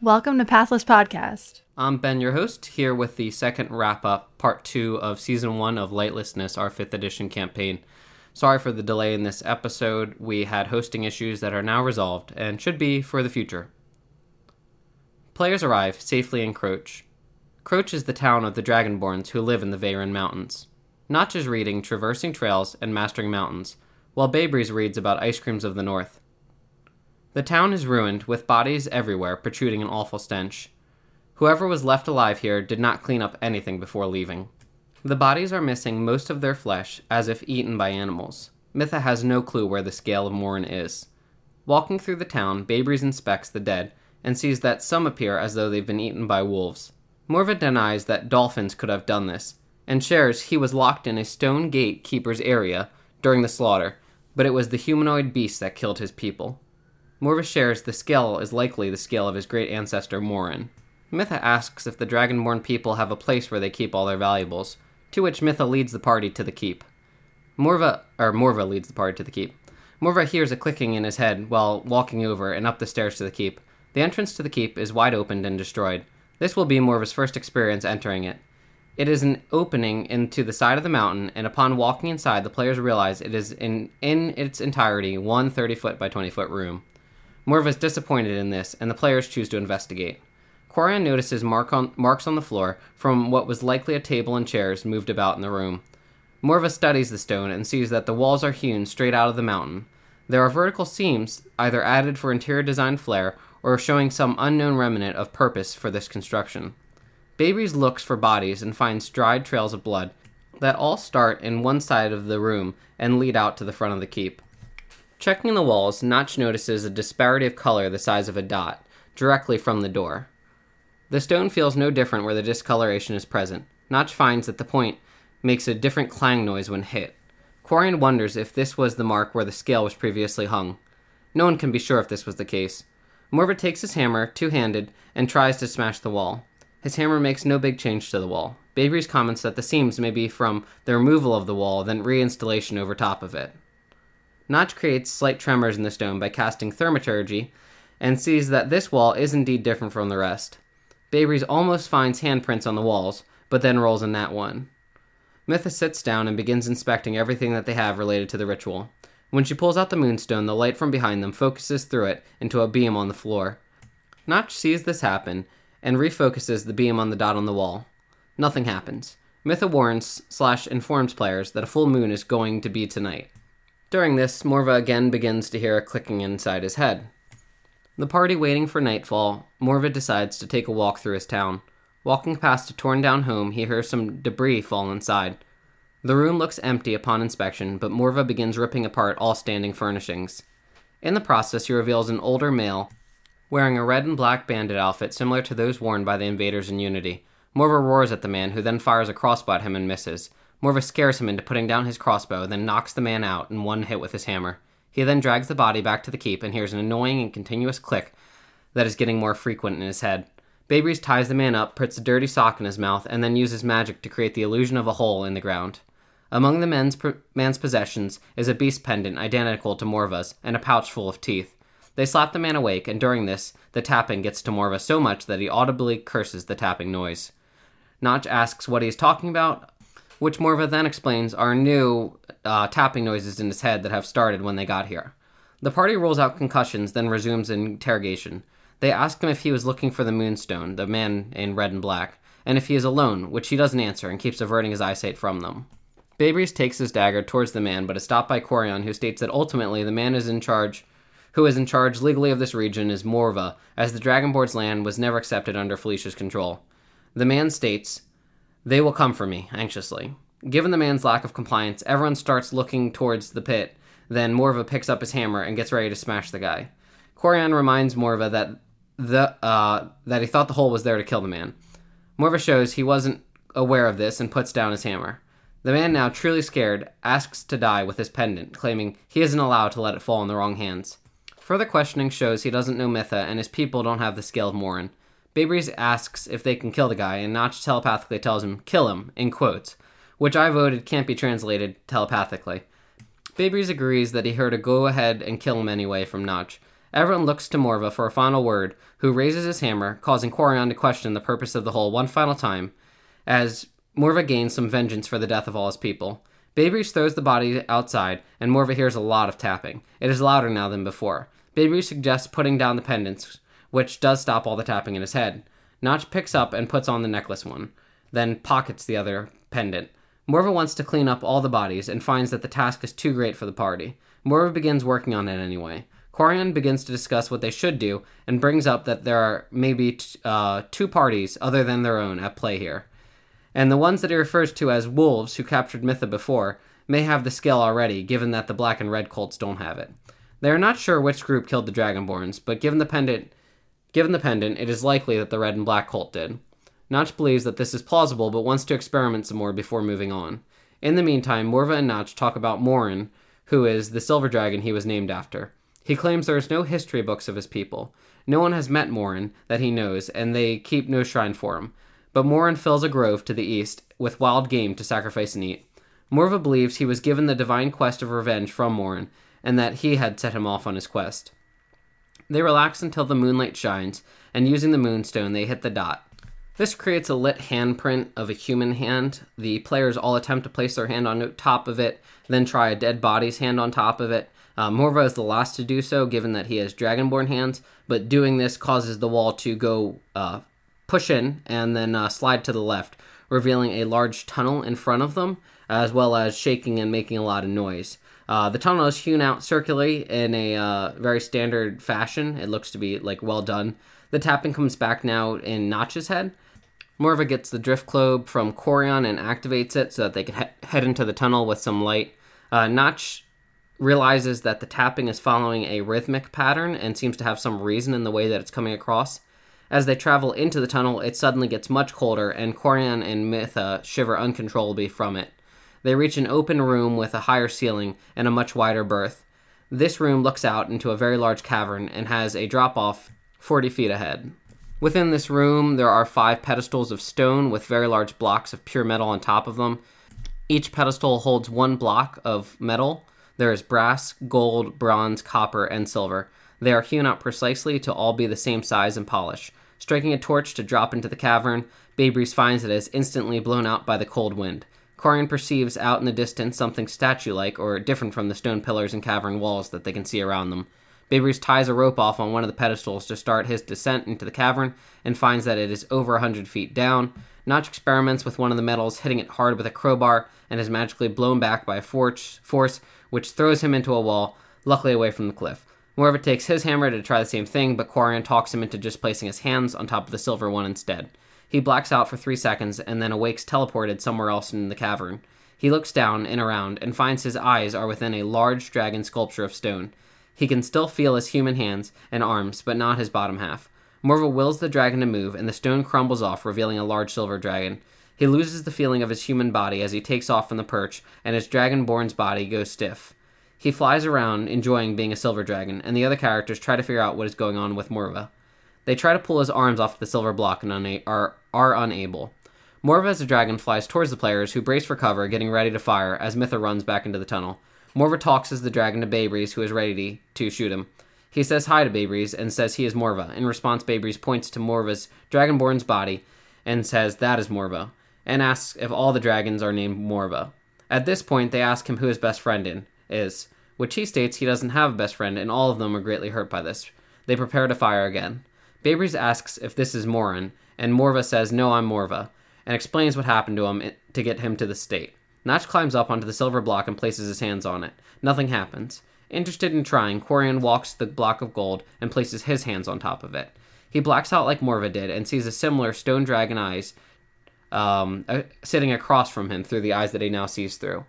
Welcome to Pathless Podcast. I'm Ben, your host, here with the second wrap up, part two of season one of Lightlessness, our fifth edition campaign. Sorry for the delay in this episode. We had hosting issues that are now resolved and should be for the future. Players arrive safely in Croach. Croach is the town of the Dragonborns who live in the Veyron Mountains. Notch is reading Traversing Trails and Mastering Mountains, while Babries reads about Ice Creams of the North. The town is ruined, with bodies everywhere protruding an awful stench. Whoever was left alive here did not clean up anything before leaving. The bodies are missing most of their flesh, as if eaten by animals. Mitha has no clue where the scale of Morin is. Walking through the town, Babries inspects the dead and sees that some appear as though they've been eaten by wolves. Morva denies that dolphins could have done this, and shares he was locked in a stone gatekeeper's area during the slaughter, but it was the humanoid beast that killed his people. Morva shares the scale is likely the scale of his great ancestor Morin. Mitha asks if the Dragonborn people have a place where they keep all their valuables, to which Mitha leads the party to the keep. Morva, or Morva leads the party to the keep. Morva hears a clicking in his head while walking over and up the stairs to the keep. The entrance to the keep is wide opened and destroyed. This will be Morva's first experience entering it. It is an opening into the side of the mountain, and upon walking inside, the players realize it is in, in its entirety one 30 foot by 20 foot room. Morva is disappointed in this, and the players choose to investigate. Quarian notices mark on, marks on the floor from what was likely a table and chairs moved about in the room. Morva studies the stone and sees that the walls are hewn straight out of the mountain. There are vertical seams, either added for interior design flair or showing some unknown remnant of purpose for this construction. Babries looks for bodies and finds dried trails of blood that all start in one side of the room and lead out to the front of the keep. Checking the walls, Notch notices a disparity of color the size of a dot, directly from the door. The stone feels no different where the discoloration is present. Notch finds that the point makes a different clang noise when hit. Quarian wonders if this was the mark where the scale was previously hung. No one can be sure if this was the case. Morva takes his hammer, two handed, and tries to smash the wall. His hammer makes no big change to the wall. Babries comments that the seams may be from the removal of the wall, then reinstallation over top of it. Notch creates slight tremors in the stone by casting Thaumaturgy and sees that this wall is indeed different from the rest. Babries almost finds handprints on the walls, but then rolls in that 1. Mytha sits down and begins inspecting everything that they have related to the ritual. When she pulls out the moonstone, the light from behind them focuses through it into a beam on the floor. Notch sees this happen and refocuses the beam on the dot on the wall. Nothing happens. Mytha warns slash informs players that a full moon is going to be tonight. During this, Morva again begins to hear a clicking inside his head. The party waiting for nightfall, Morva decides to take a walk through his town. Walking past a torn down home, he hears some debris fall inside. The room looks empty upon inspection, but Morva begins ripping apart all standing furnishings. In the process, he reveals an older male wearing a red and black bandit outfit similar to those worn by the invaders in Unity. Morva roars at the man, who then fires a crossbow at him and misses. Morva scares him into putting down his crossbow, then knocks the man out in one hit with his hammer. He then drags the body back to the keep and hears an annoying and continuous click that is getting more frequent in his head. Babries ties the man up, puts a dirty sock in his mouth, and then uses magic to create the illusion of a hole in the ground. Among the men's man's possessions is a beast pendant identical to Morva's and a pouch full of teeth. They slap the man awake, and during this, the tapping gets to Morva so much that he audibly curses the tapping noise. Notch asks what he is talking about, which Morva then explains are new uh, tapping noises in his head that have started when they got here. The party rolls out concussions, then resumes interrogation. They ask him if he was looking for the Moonstone, the man in red and black, and if he is alone, which he doesn't answer and keeps averting his eyesight from them. Babries takes his dagger towards the man, but is stopped by Corion, who states that ultimately the man is in charge, who is in charge legally of this region, is Morva, as the Dragonborn's land was never accepted under Felicia's control. The man states, they will come for me, anxiously. Given the man's lack of compliance, everyone starts looking towards the pit. Then Morva picks up his hammer and gets ready to smash the guy. Quarion reminds Morva that the uh, that he thought the hole was there to kill the man. Morva shows he wasn't aware of this and puts down his hammer. The man, now truly scared, asks to die with his pendant, claiming he isn't allowed to let it fall in the wrong hands. Further questioning shows he doesn't know Mitha and his people don't have the scale of Morin. Babries asks if they can kill the guy, and Notch telepathically tells him, kill him, in quotes, which I voted can't be translated telepathically. Babries agrees that he heard a go ahead and kill him anyway from Notch, Everyone looks to Morva for a final word, who raises his hammer, causing Quarion to question the purpose of the hole one final time, as Morva gains some vengeance for the death of all his people. Babrius throws the body outside, and Morva hears a lot of tapping. It is louder now than before. Babrius suggests putting down the pendants, which does stop all the tapping in his head. Notch picks up and puts on the necklace one, then pockets the other pendant. Morva wants to clean up all the bodies and finds that the task is too great for the party. Morva begins working on it anyway. Quarion begins to discuss what they should do and brings up that there are maybe t- uh, two parties other than their own at play here. And the ones that he refers to as wolves who captured Mytha before may have the skill already, given that the black and red cults don't have it. They are not sure which group killed the Dragonborns, but given the pendant, given the pendant, it is likely that the red and black cult did. Notch believes that this is plausible, but wants to experiment some more before moving on. In the meantime, Morva and Notch talk about Morin, who is the silver dragon he was named after. He claims there is no history books of his people. No one has met Morin that he knows, and they keep no shrine for him. But Morin fills a grove to the east with wild game to sacrifice and eat. Morva believes he was given the divine quest of revenge from Morin, and that he had set him off on his quest. They relax until the moonlight shines, and using the moonstone, they hit the dot. This creates a lit handprint of a human hand. The players all attempt to place their hand on top of it, then try a dead body's hand on top of it. Uh, Morva is the last to do so, given that he has Dragonborn hands, but doing this causes the wall to go uh, push in and then uh, slide to the left, revealing a large tunnel in front of them, as well as shaking and making a lot of noise. Uh, the tunnel is hewn out circularly in a uh, very standard fashion. It looks to be like well done. The tapping comes back now in Notch's head. Morva gets the driftglobe from Quarion and activates it so that they can he- head into the tunnel with some light. Uh, Notch realizes that the tapping is following a rhythmic pattern and seems to have some reason in the way that it's coming across. As they travel into the tunnel, it suddenly gets much colder, and Quarion and Mytha shiver uncontrollably from it. They reach an open room with a higher ceiling and a much wider berth. This room looks out into a very large cavern and has a drop off 40 feet ahead. Within this room, there are five pedestals of stone with very large blocks of pure metal on top of them. Each pedestal holds one block of metal. There is brass, gold, bronze, copper, and silver. They are hewn out precisely to all be the same size and polish. Striking a torch to drop into the cavern, Babrius finds it is instantly blown out by the cold wind. Quarion perceives out in the distance something statue like or different from the stone pillars and cavern walls that they can see around them. Babrius ties a rope off on one of the pedestals to start his descent into the cavern and finds that it is over a hundred feet down. Notch experiments with one of the metals, hitting it hard with a crowbar, and is magically blown back by a force, which throws him into a wall, luckily away from the cliff. Morva takes his hammer to try the same thing, but Quarion talks him into just placing his hands on top of the silver one instead. He blacks out for three seconds and then awakes teleported somewhere else in the cavern. He looks down and around and finds his eyes are within a large dragon sculpture of stone. He can still feel his human hands and arms, but not his bottom half. Morva wills the dragon to move, and the stone crumbles off, revealing a large silver dragon. He loses the feeling of his human body as he takes off from the perch, and his dragonborn's body goes stiff. He flies around, enjoying being a silver dragon, and the other characters try to figure out what is going on with Morva. They try to pull his arms off the silver block and una- are, are unable. Morva as a dragon flies towards the players, who brace for cover, getting ready to fire as Mytha runs back into the tunnel. Morva talks as the dragon to Babrius, who is ready to shoot him. He says hi to Babrius and says he is Morva. In response, Babrius points to Morva's dragonborn's body and says that is Morva, and asks if all the dragons are named Morva. At this point, they ask him who his best friend in, is, which he states he doesn't have a best friend, and all of them are greatly hurt by this. They prepare to fire again. Babrius asks if this is Morin, and Morva says, No, I'm Morva, and explains what happened to him to get him to the state. Notch climbs up onto the silver block and places his hands on it. Nothing happens. Interested in trying, Quarion walks the block of gold and places his hands on top of it. He blacks out like Morva did and sees a similar stone dragon eyes um, uh, sitting across from him through the eyes that he now sees through.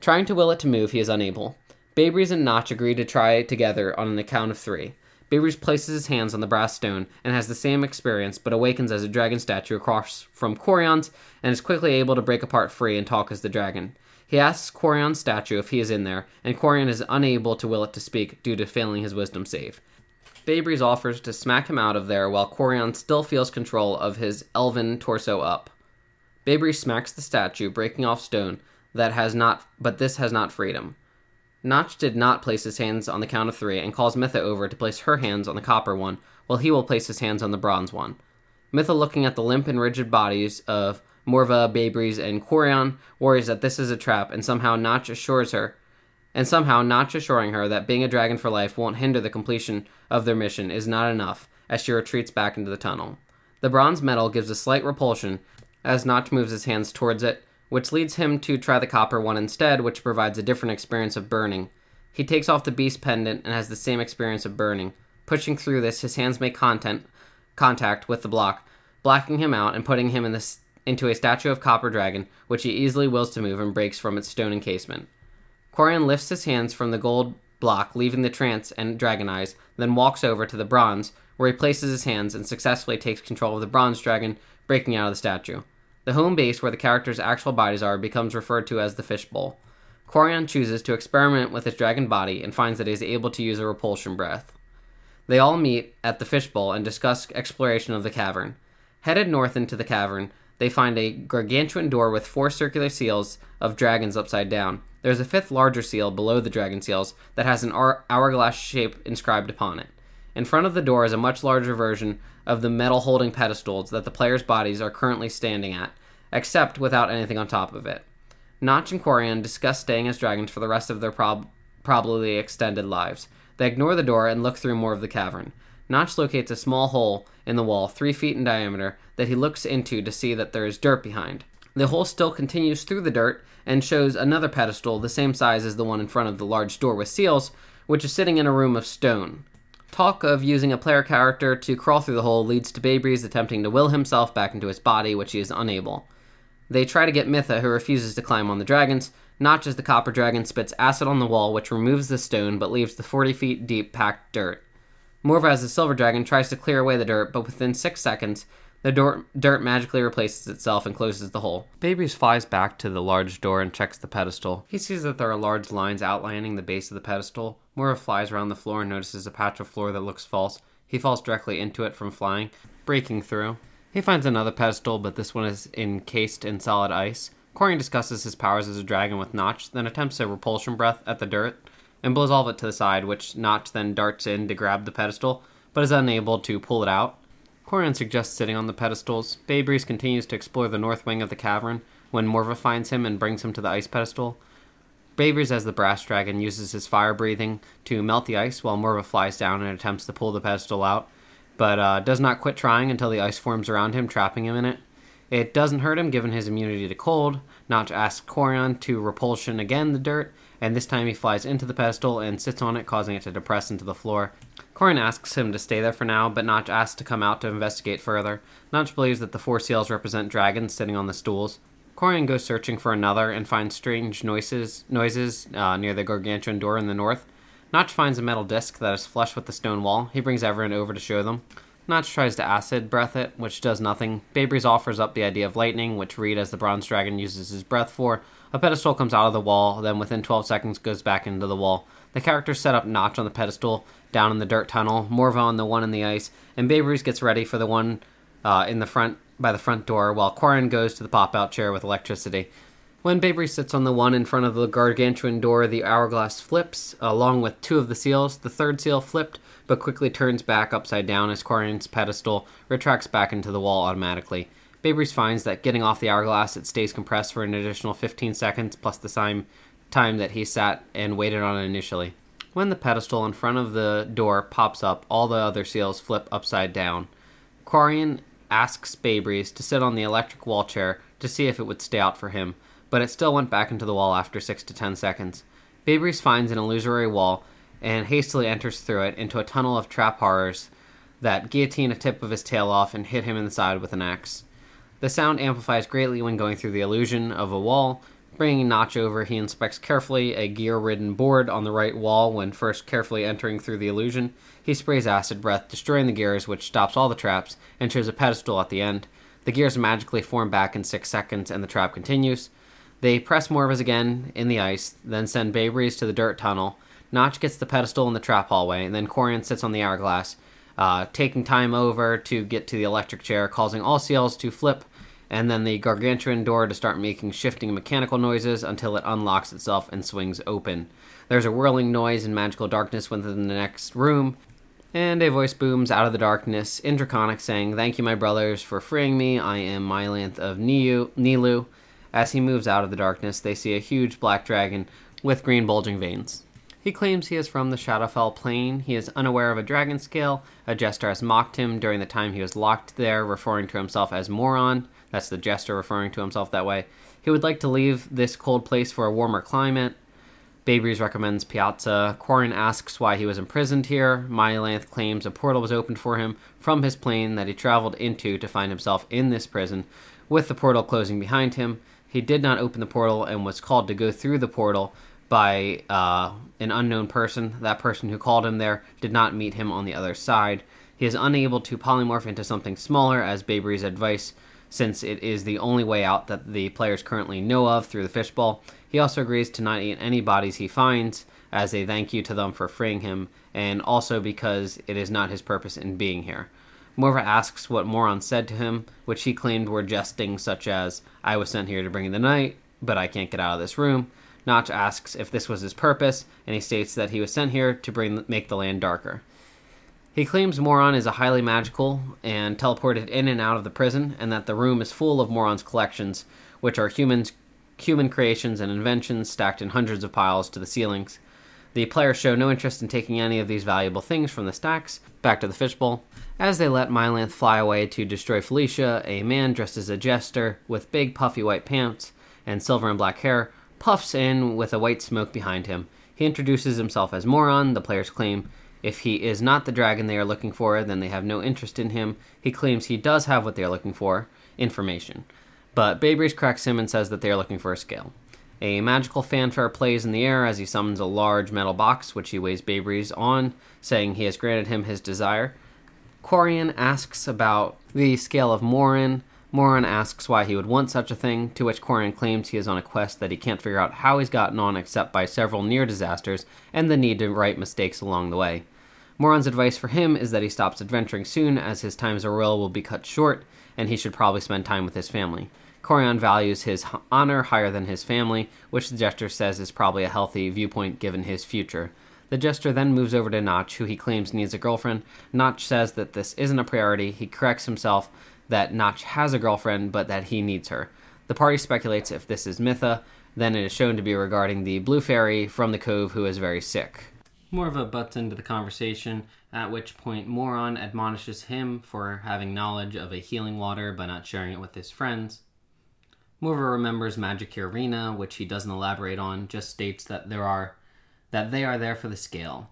Trying to will it to move, he is unable. Babrius and Notch agree to try together on an account of three. Babrius places his hands on the brass stone and has the same experience, but awakens as a dragon statue across from Quarion's and is quickly able to break apart free and talk as the dragon. He asks Quarion's statue if he is in there, and Quarion is unable to will it to speak due to failing his wisdom save. Babrius offers to smack him out of there while Quarion still feels control of his elven torso up. Babrius smacks the statue, breaking off stone that has not, but this has not freed him. Notch did not place his hands on the count of three and calls Mitha over to place her hands on the copper one, while he will place his hands on the bronze one. Mitha, looking at the limp and rigid bodies of Morva, Baybreeze, and Quarion, worries that this is a trap, and somehow Notch assures her, and somehow Notch assuring her that being a dragon for life won't hinder the completion of their mission is not enough, as she retreats back into the tunnel. The bronze metal gives a slight repulsion as Notch moves his hands towards it, which leads him to try the copper one instead, which provides a different experience of burning. He takes off the beast pendant and has the same experience of burning. Pushing through this, his hands make content, contact with the block, blacking him out and putting him in this, into a statue of Copper Dragon, which he easily wills to move and breaks from its stone encasement. Quarion lifts his hands from the gold block, leaving the trance and dragon eyes, then walks over to the bronze, where he places his hands and successfully takes control of the bronze dragon, breaking out of the statue. The home base where the characters' actual bodies are becomes referred to as the fishbowl. Quarion chooses to experiment with his dragon body and finds that he is able to use a repulsion breath. They all meet at the fishbowl and discuss exploration of the cavern. Headed north into the cavern, they find a gargantuan door with four circular seals of dragons upside down. There's a fifth larger seal below the dragon seals that has an hourglass shape inscribed upon it. In front of the door is a much larger version of the metal holding pedestals that the players' bodies are currently standing at, except without anything on top of it. Notch and Quarion discuss staying as dragons for the rest of their prob- probably extended lives. They ignore the door and look through more of the cavern. Notch locates a small hole in the wall, three feet in diameter, that he looks into to see that there is dirt behind. The hole still continues through the dirt and shows another pedestal the same size as the one in front of the large door with seals, which is sitting in a room of stone. Talk of using a player character to crawl through the hole leads to Baybreeze attempting to will himself back into his body, which he is unable. They try to get Mitha, who refuses to climb on the dragons. Notch as the copper dragon spits acid on the wall, which removes the stone but leaves the 40 feet deep packed dirt. Morva as the silver dragon tries to clear away the dirt, but within six seconds, the dirt, dirt magically replaces itself and closes the hole. Baybreeze flies back to the large door and checks the pedestal. He sees that there are large lines outlining the base of the pedestal. Morva flies around the floor and notices a patch of floor that looks false. He falls directly into it from flying, breaking through. He finds another pedestal, but this one is encased in solid ice. Quarion discusses his powers as a dragon with Notch, then attempts a repulsion breath at the dirt and blows all of it to the side, which Notch then darts in to grab the pedestal, but is unable to pull it out. Quarion suggests sitting on the pedestals. Baybreeze continues to explore the north wing of the cavern when Morva finds him and brings him to the ice pedestal. Baybreeze, as the brass dragon, uses his fire breathing to melt the ice while Morva flies down and attempts to pull the pedestal out but uh, does not quit trying until the ice forms around him, trapping him in it. It doesn't hurt him given his immunity to cold. Notch asks Quarion to repulsion again the dirt, and this time he flies into the pedestal and sits on it, causing it to depress into the floor. Quarion asks him to stay there for now, but Notch asks to come out to investigate further. Notch believes that the four seals represent dragons sitting on the stools. Quarion goes searching for another and finds strange noises noises uh, near the gargantuan door in the north. Notch finds a metal disc that is flush with the stone wall. He brings everyone over to show them. Notch tries to acid breath it, which does nothing. Baybreeze offers up the idea of lightning, which Reed, as the bronze dragon, uses his breath for. A pedestal comes out of the wall, then within 12 seconds goes back into the wall. The characters set up Notch on the pedestal, down in the dirt tunnel, Morva on the one in the ice, and Baybreeze gets ready for the one uh, in the front by the front door, while Quarion goes to the pop-out chair with electricity. When Baybreeze sits on the one in front of the gargantuan door, the hourglass flips, along with two of the seals. The third seal flipped, but quickly turns back upside down as Quarion's pedestal retracts back into the wall automatically. Baybreeze finds that getting off the hourglass, it stays compressed for an additional 15 seconds, plus the time, time that he sat and waited on it initially. When the pedestal in front of the door pops up, all the other seals flip upside down. Quarion asks Baybreeze to sit on the electric wall chair to see if it would stay out for him, but it still went back into the wall after 6 to 10 seconds. Baybreeze finds an illusory wall and hastily enters through it into a tunnel of trap horrors that guillotine a tip of his tail off and hit him in the side with an axe. The sound amplifies greatly when going through the illusion of a wall. Bringing Notch over, he inspects carefully a gear ridden board on the right wall when first carefully entering through the illusion. He sprays acid breath, destroying the gears, which stops all the traps, and shows a pedestal at the end. The gears magically form back in six seconds, and the trap continues. They press Morvas again in the ice, then send Baybreeze to the dirt tunnel. Notch gets the pedestal in the trap hallway, and then Corian sits on the hourglass, uh, taking time over to get to the electric chair, causing all seals to flip and then the gargantuan door to start making shifting mechanical noises until it unlocks itself and swings open. There's a whirling noise and magical darkness within the next room, and a voice booms out of the darkness in Draconic saying, Thank you, my brothers, for freeing me. I am Mylanth of Nilu. As he moves out of the darkness, they see a huge black dragon with green bulging veins. He claims he is from the Shadowfell plane. He is unaware of a dragon scale. A jester has mocked him during the time he was locked there, referring to himself as Moron. That's the jester referring to himself that way. He would like to leave this cold place for a warmer climate. Baybreeze recommends Piazza. Quarian asks why he was imprisoned here. Myalanth claims a portal was opened for him from his plane that he traveled into to find himself in this prison, with the portal closing behind him. He did not open the portal and was called to go through the portal by uh, an unknown person. That person who called him there did not meet him on the other side. He is unable to polymorph into something smaller, as Baybreeze's advice, since it is the only way out that the players currently know of through the fishbowl. He also agrees to not eat any bodies he finds as a thank you to them for freeing him, and also because it is not his purpose in being here. Morva asks what Moron said to him, which he claimed were jesting, such as, I was sent here to bring the night, but I can't get out of this room. Notch asks if this was his purpose, and he states that he was sent here to bring make the land darker. He claims Moron is a highly magical and teleported in and out of the prison, and that the room is full of Moron's collections, which are humans human creations and inventions stacked in hundreds of piles to the ceilings. The players show no interest in taking any of these valuable things from the stacks back to the fishbowl. As they let Mylanth fly away to destroy Felicia, a man dressed as a jester with big puffy white pants and silver and black hair puffs in with a white smoke behind him. He introduces himself as Moron. The players claim if he is not the dragon they are looking for, then they have no interest in him. He claims he does have what they are looking for information. But Baybreeze cracks him and says that they are looking for a scale. A magical fanfare plays in the air as he summons a large metal box, which he weighs Baybreeze on, saying he has granted him his desire. Quarian asks about the scale of Morin. Morin asks why he would want such a thing, to which Quarian claims he is on a quest that he can't figure out how he's gotten on except by several near disasters and the need to right mistakes along the way. Moron's advice for him is that he stops adventuring soon, as his time as a royal will be cut short, and he should probably spend time with his family. Corian values his honor higher than his family, which the jester says is probably a healthy viewpoint given his future. The jester then moves over to Notch, who he claims needs a girlfriend. Notch says that this isn't a priority. He corrects himself that Notch has a girlfriend, but that he needs her. The party speculates if this is Mytha, then it is shown to be regarding the blue fairy from the cove who is very sick. Morva butts into the conversation, at which point Moron admonishes him for having knowledge of a healing water but not sharing it with his friends. Morva remembers Magic Arena, which he doesn't elaborate on, just states that there are that they are there for the scale.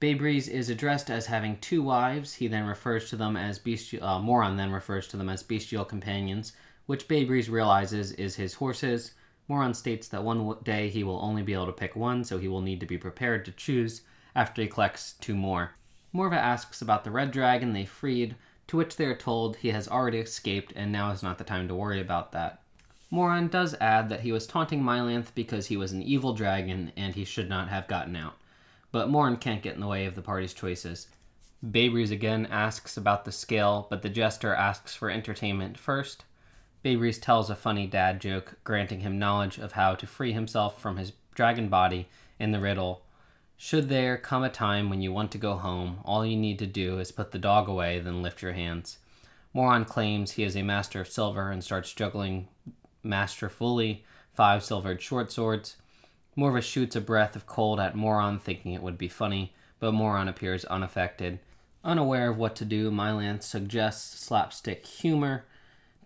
Baybreeze is addressed as having two wives. He then refers to them as bestial. Uh, Moron then refers to them as bestial companions, which Baybreeze realizes is his horses. Moron states that one day he will only be able to pick one, so he will need to be prepared to choose after he collects two more. Morva asks about the red dragon they freed, to which they are told he has already escaped and now is not the time to worry about that. Moron does add that he was taunting Mylanth because he was an evil dragon and he should not have gotten out. But Moron can't get in the way of the party's choices. Baybreeze again asks about the scale, but the jester asks for entertainment first. Baybreeze tells a funny dad joke, granting him knowledge of how to free himself from his dragon body in the riddle. Should there come a time when you want to go home, all you need to do is put the dog away, then lift your hands. Moron claims he is a master of silver and starts juggling masterfully five silvered short swords. Morva shoots a breath of cold at Moron, thinking it would be funny, but Moron appears unaffected. Unaware of what to do, Mylan suggests slapstick humor,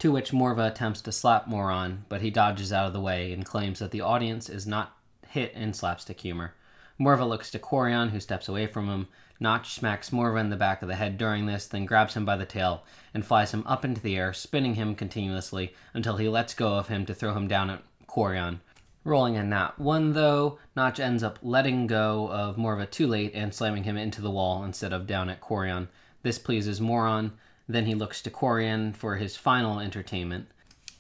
to which Morva attempts to slap Moron, but he dodges out of the way and claims that the audience is not hit in slapstick humor. Morva looks to Quarian, who steps away from him. Notch smacks Morva in the back of the head during this, then grabs him by the tail and flies him up into the air, spinning him continuously until he lets go of him to throw him down at Quarian. Rolling a nat 1, though, Notch ends up letting go of Morva too late and slamming him into the wall instead of down at Quarian. This pleases Moron, then he looks to Quarian for his final entertainment.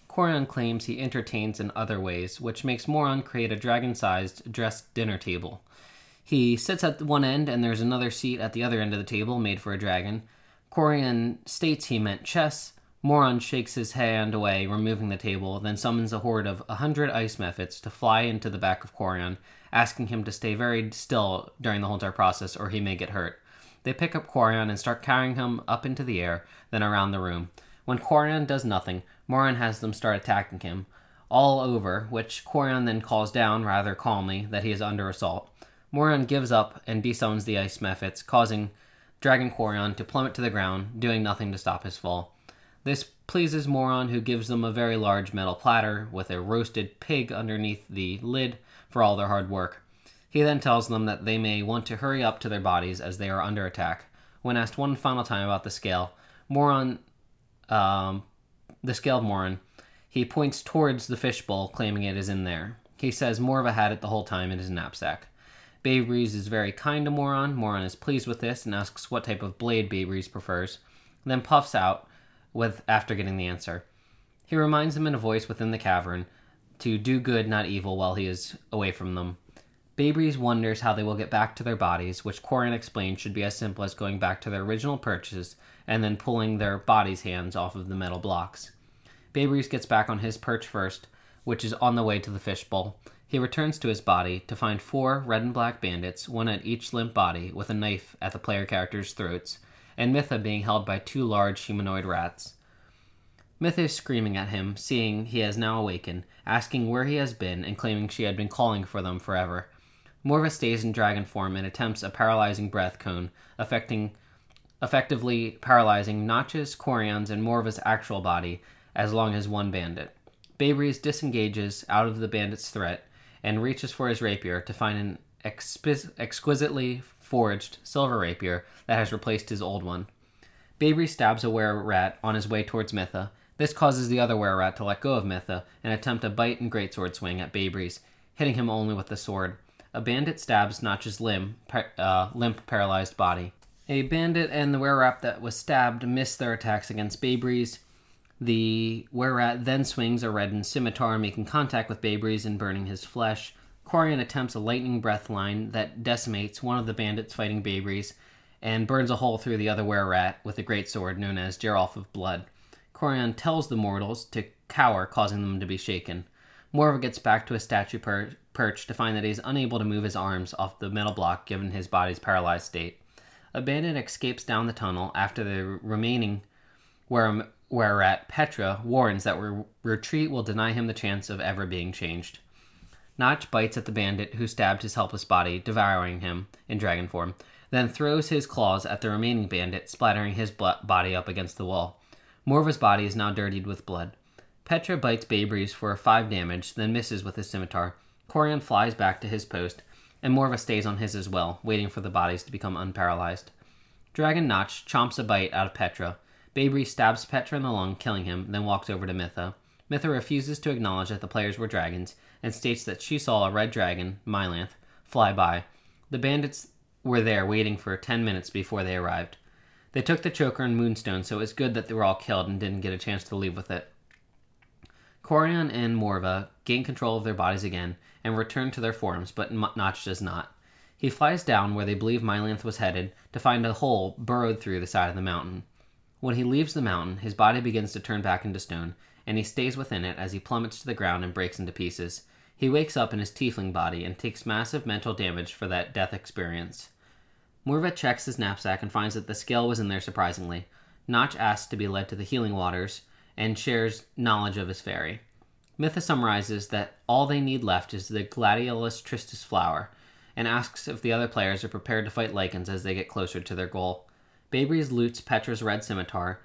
Quarian claims he entertains in other ways, which makes Moron create a dragon sized dressed dinner table. He sits at one end, and there's another seat at the other end of the table made for a dragon. Quarian states he meant chess. Moron shakes his hand away, removing the table, then summons a horde of a hundred ice mephits to fly into the back of Corian, asking him to stay very still during the whole entire process or he may get hurt. They pick up Corian and start carrying him up into the air, then around the room. When Corian does nothing, Moron has them start attacking him, all over, which Corian then calls down rather calmly that he is under assault. Moron gives up and desummons the ice mephits, causing Dragon Corian to plummet to the ground, doing nothing to stop his fall. This pleases Moron, who gives them a very large metal platter with a roasted pig underneath the lid for all their hard work. He then tells them that they may want to hurry up to their bodies as they are under attack. When asked one final time about the scale, Moron, um, the scale of Moron, he points towards the fishbowl, claiming it is in there. He says Morva had it the whole time in his knapsack. Babe is very kind to Moron. Moron is pleased with this and asks what type of blade Babe prefers, then puffs out with after getting the answer. He reminds them in a voice within the cavern to do good, not evil, while he is away from them. Babri's wonders how they will get back to their bodies, which Corian explains should be as simple as going back to their original perches and then pulling their bodies' hands off of the metal blocks. Babri's gets back on his perch first, which is on the way to the fishbowl. He returns to his body to find four red and black bandits, one at each limp body, with a knife at the player characters' throats, and Mitha being held by two large humanoid rats. Mitha is screaming at him, seeing he has now awakened, asking where he has been, and claiming she had been calling for them forever. Morva stays in dragon form and attempts a paralyzing breath cone, affecting, effectively paralyzing Notch's, Corian's, and Morva's actual body, as long as one bandit. Babries disengages out of the bandit's threat and reaches for his rapier to find an exquisitely forged silver rapier that has replaced his old one. Babry stabs a were rat on his way towards Mitha. This causes the other were rat to let go of Mitha and attempt a bite and greatsword swing at Babry's, hitting him only with the sword. A bandit stabs Notch's limb, uh, limp, paralyzed body. A bandit and the were that was stabbed miss their attacks against Babry's. The were then swings a reddened scimitar, making contact with Babry's and burning his flesh. Corian attempts a lightning breath line that decimates one of the bandits fighting Babries and burns a hole through the other were with a great sword known as Geralf of Blood. Corian tells the mortals to cower, causing them to be shaken. Morva gets back to his statue per- perch to find that he is unable to move his arms off the metal block given his body's paralyzed state. A bandit escapes down the tunnel after the remaining um, were, were rat Petra warns that re- retreat will deny him the chance of ever being changed. Notch bites at the bandit who stabbed his helpless body, devouring him in dragon form, then throws his claws at the remaining bandit, splattering his body up against the wall. Morva's body is now dirtied with blood. Petra bites Babries for 5 damage, then misses with his scimitar. Corian flies back to his post, and Morva stays on his as well, waiting for the bodies to become unparalyzed. Dragon Notch chomps a bite out of Petra. Babry stabs Petra in the lung, killing him, then walks over to Mitha. Mitha refuses to acknowledge that the players were dragons, and states that she saw a red dragon, Mylanth, fly by. The bandits were there waiting for ten minutes before they arrived. They took the choker and moonstone, so it was good that they were all killed and didn't get a chance to leave with it. Corian and Morva gain control of their bodies again and return to their forms, but Notch does not. He flies down where they believe Mylanth was headed to find a hole burrowed through the side of the mountain. When he leaves the mountain, his body begins to turn back into stone, and he stays within it as he plummets to the ground and breaks into pieces. He wakes up in his tiefling body and takes massive mental damage for that death experience. Morva checks his knapsack and finds that the scale was in there surprisingly. Notch asks to be led to the healing waters and shares knowledge of his fairy. Mitha summarizes that all they need left is the Gladiolus tristis flower and asks if the other players are prepared to fight Lycans as they get closer to their goal. Babries loots Petra's red scimitar,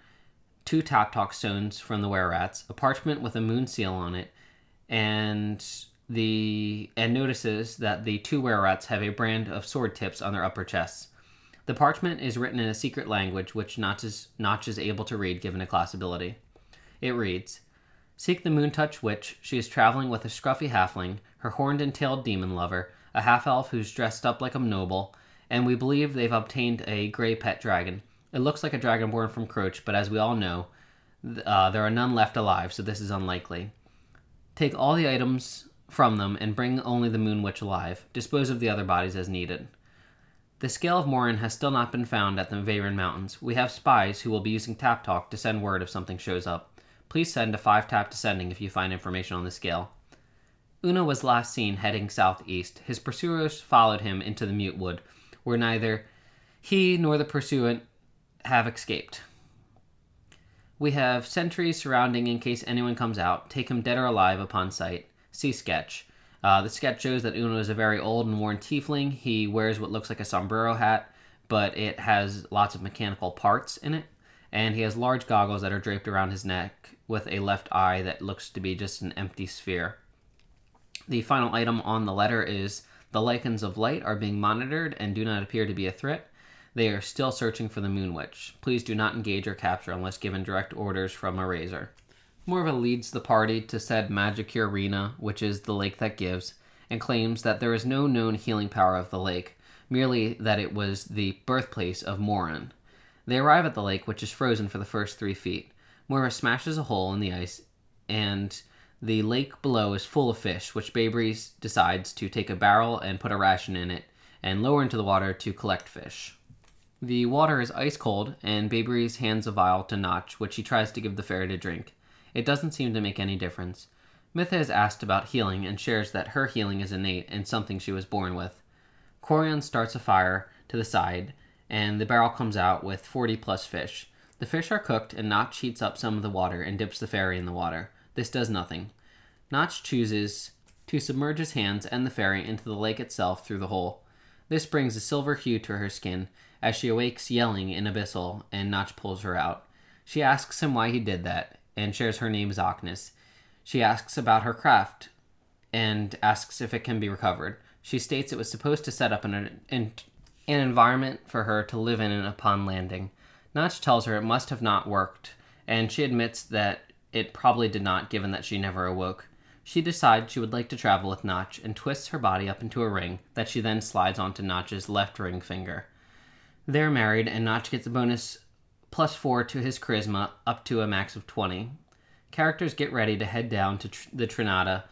two Taptalk stones from the were rats, a parchment with a moon seal on it, and the and notices that the two were rats have a brand of sword tips on their upper chests. The parchment is written in a secret language which Notch is, Notch is able to read given a class ability. It reads Seek the Moontouch Witch. She is traveling with a scruffy halfling, her horned and tailed demon lover, a half elf who's dressed up like a noble, and we believe they've obtained a gray pet dragon. It looks like a dragon born from Croach, but as we all know, uh, there are none left alive, so this is unlikely. Take all the items from them and bring only the Moon Witch alive. Dispose of the other bodies as needed. The scale of Morin has still not been found at the Veyron Mountains. We have spies who will be using Tap Talk to send word if something shows up. Please send a 5 tap descending if you find information on the scale. Una was last seen heading southeast. His pursuers followed him into the Mute Wood, where neither he nor the pursuant have escaped. We have sentries surrounding in case anyone comes out. Take him dead or alive upon sight. See sketch. Uh, the sketch shows that Uno is a very old and worn tiefling. He wears what looks like a sombrero hat, but it has lots of mechanical parts in it. And he has large goggles that are draped around his neck with a left eye that looks to be just an empty sphere. The final item on the letter is the Lycans of light are being monitored and do not appear to be a threat. They are still searching for the Moon Witch. Please do not engage or capture unless given direct orders from a razor. Morva leads the party to said Magicure Arena, which is the lake that gives, and claims that there is no known healing power of the lake, merely that it was the birthplace of Morin. They arrive at the lake, which is frozen for the first three feet. Morva smashes a hole in the ice, and the lake below is full of fish, which Babries decides to take a barrel and put a ration in it and lower into the water to collect fish. The water is ice cold, and Babries hands a vial to Notch, which he tries to give the fairy to drink. It doesn't seem to make any difference. Mitha is asked about healing and shares that her healing is innate and something she was born with. Corian starts a fire to the side, and the barrel comes out with 40 plus fish. The fish are cooked, and Notch heats up some of the water and dips the fairy in the water. This does nothing. Notch chooses to submerge his hands and the fairy into the lake itself through the hole. This brings a silver hue to her skin as she awakes yelling in Abyssal, and Notch pulls her out. She asks him why he did that, and shares her name is Ocnus. She asks about her craft, and asks if it can be recovered. She states it was supposed to set up an, an, an environment for her to live in upon landing. Notch tells her it must have not worked, and she admits that it probably did not, given that she never awoke. She decides she would like to travel with Notch and twists her body up into a ring that she then slides onto Notch's left ring finger. They're married, and Notch gets a bonus plus four to his charisma up to a max of 20. Characters get ready to head down to tr- the Trinata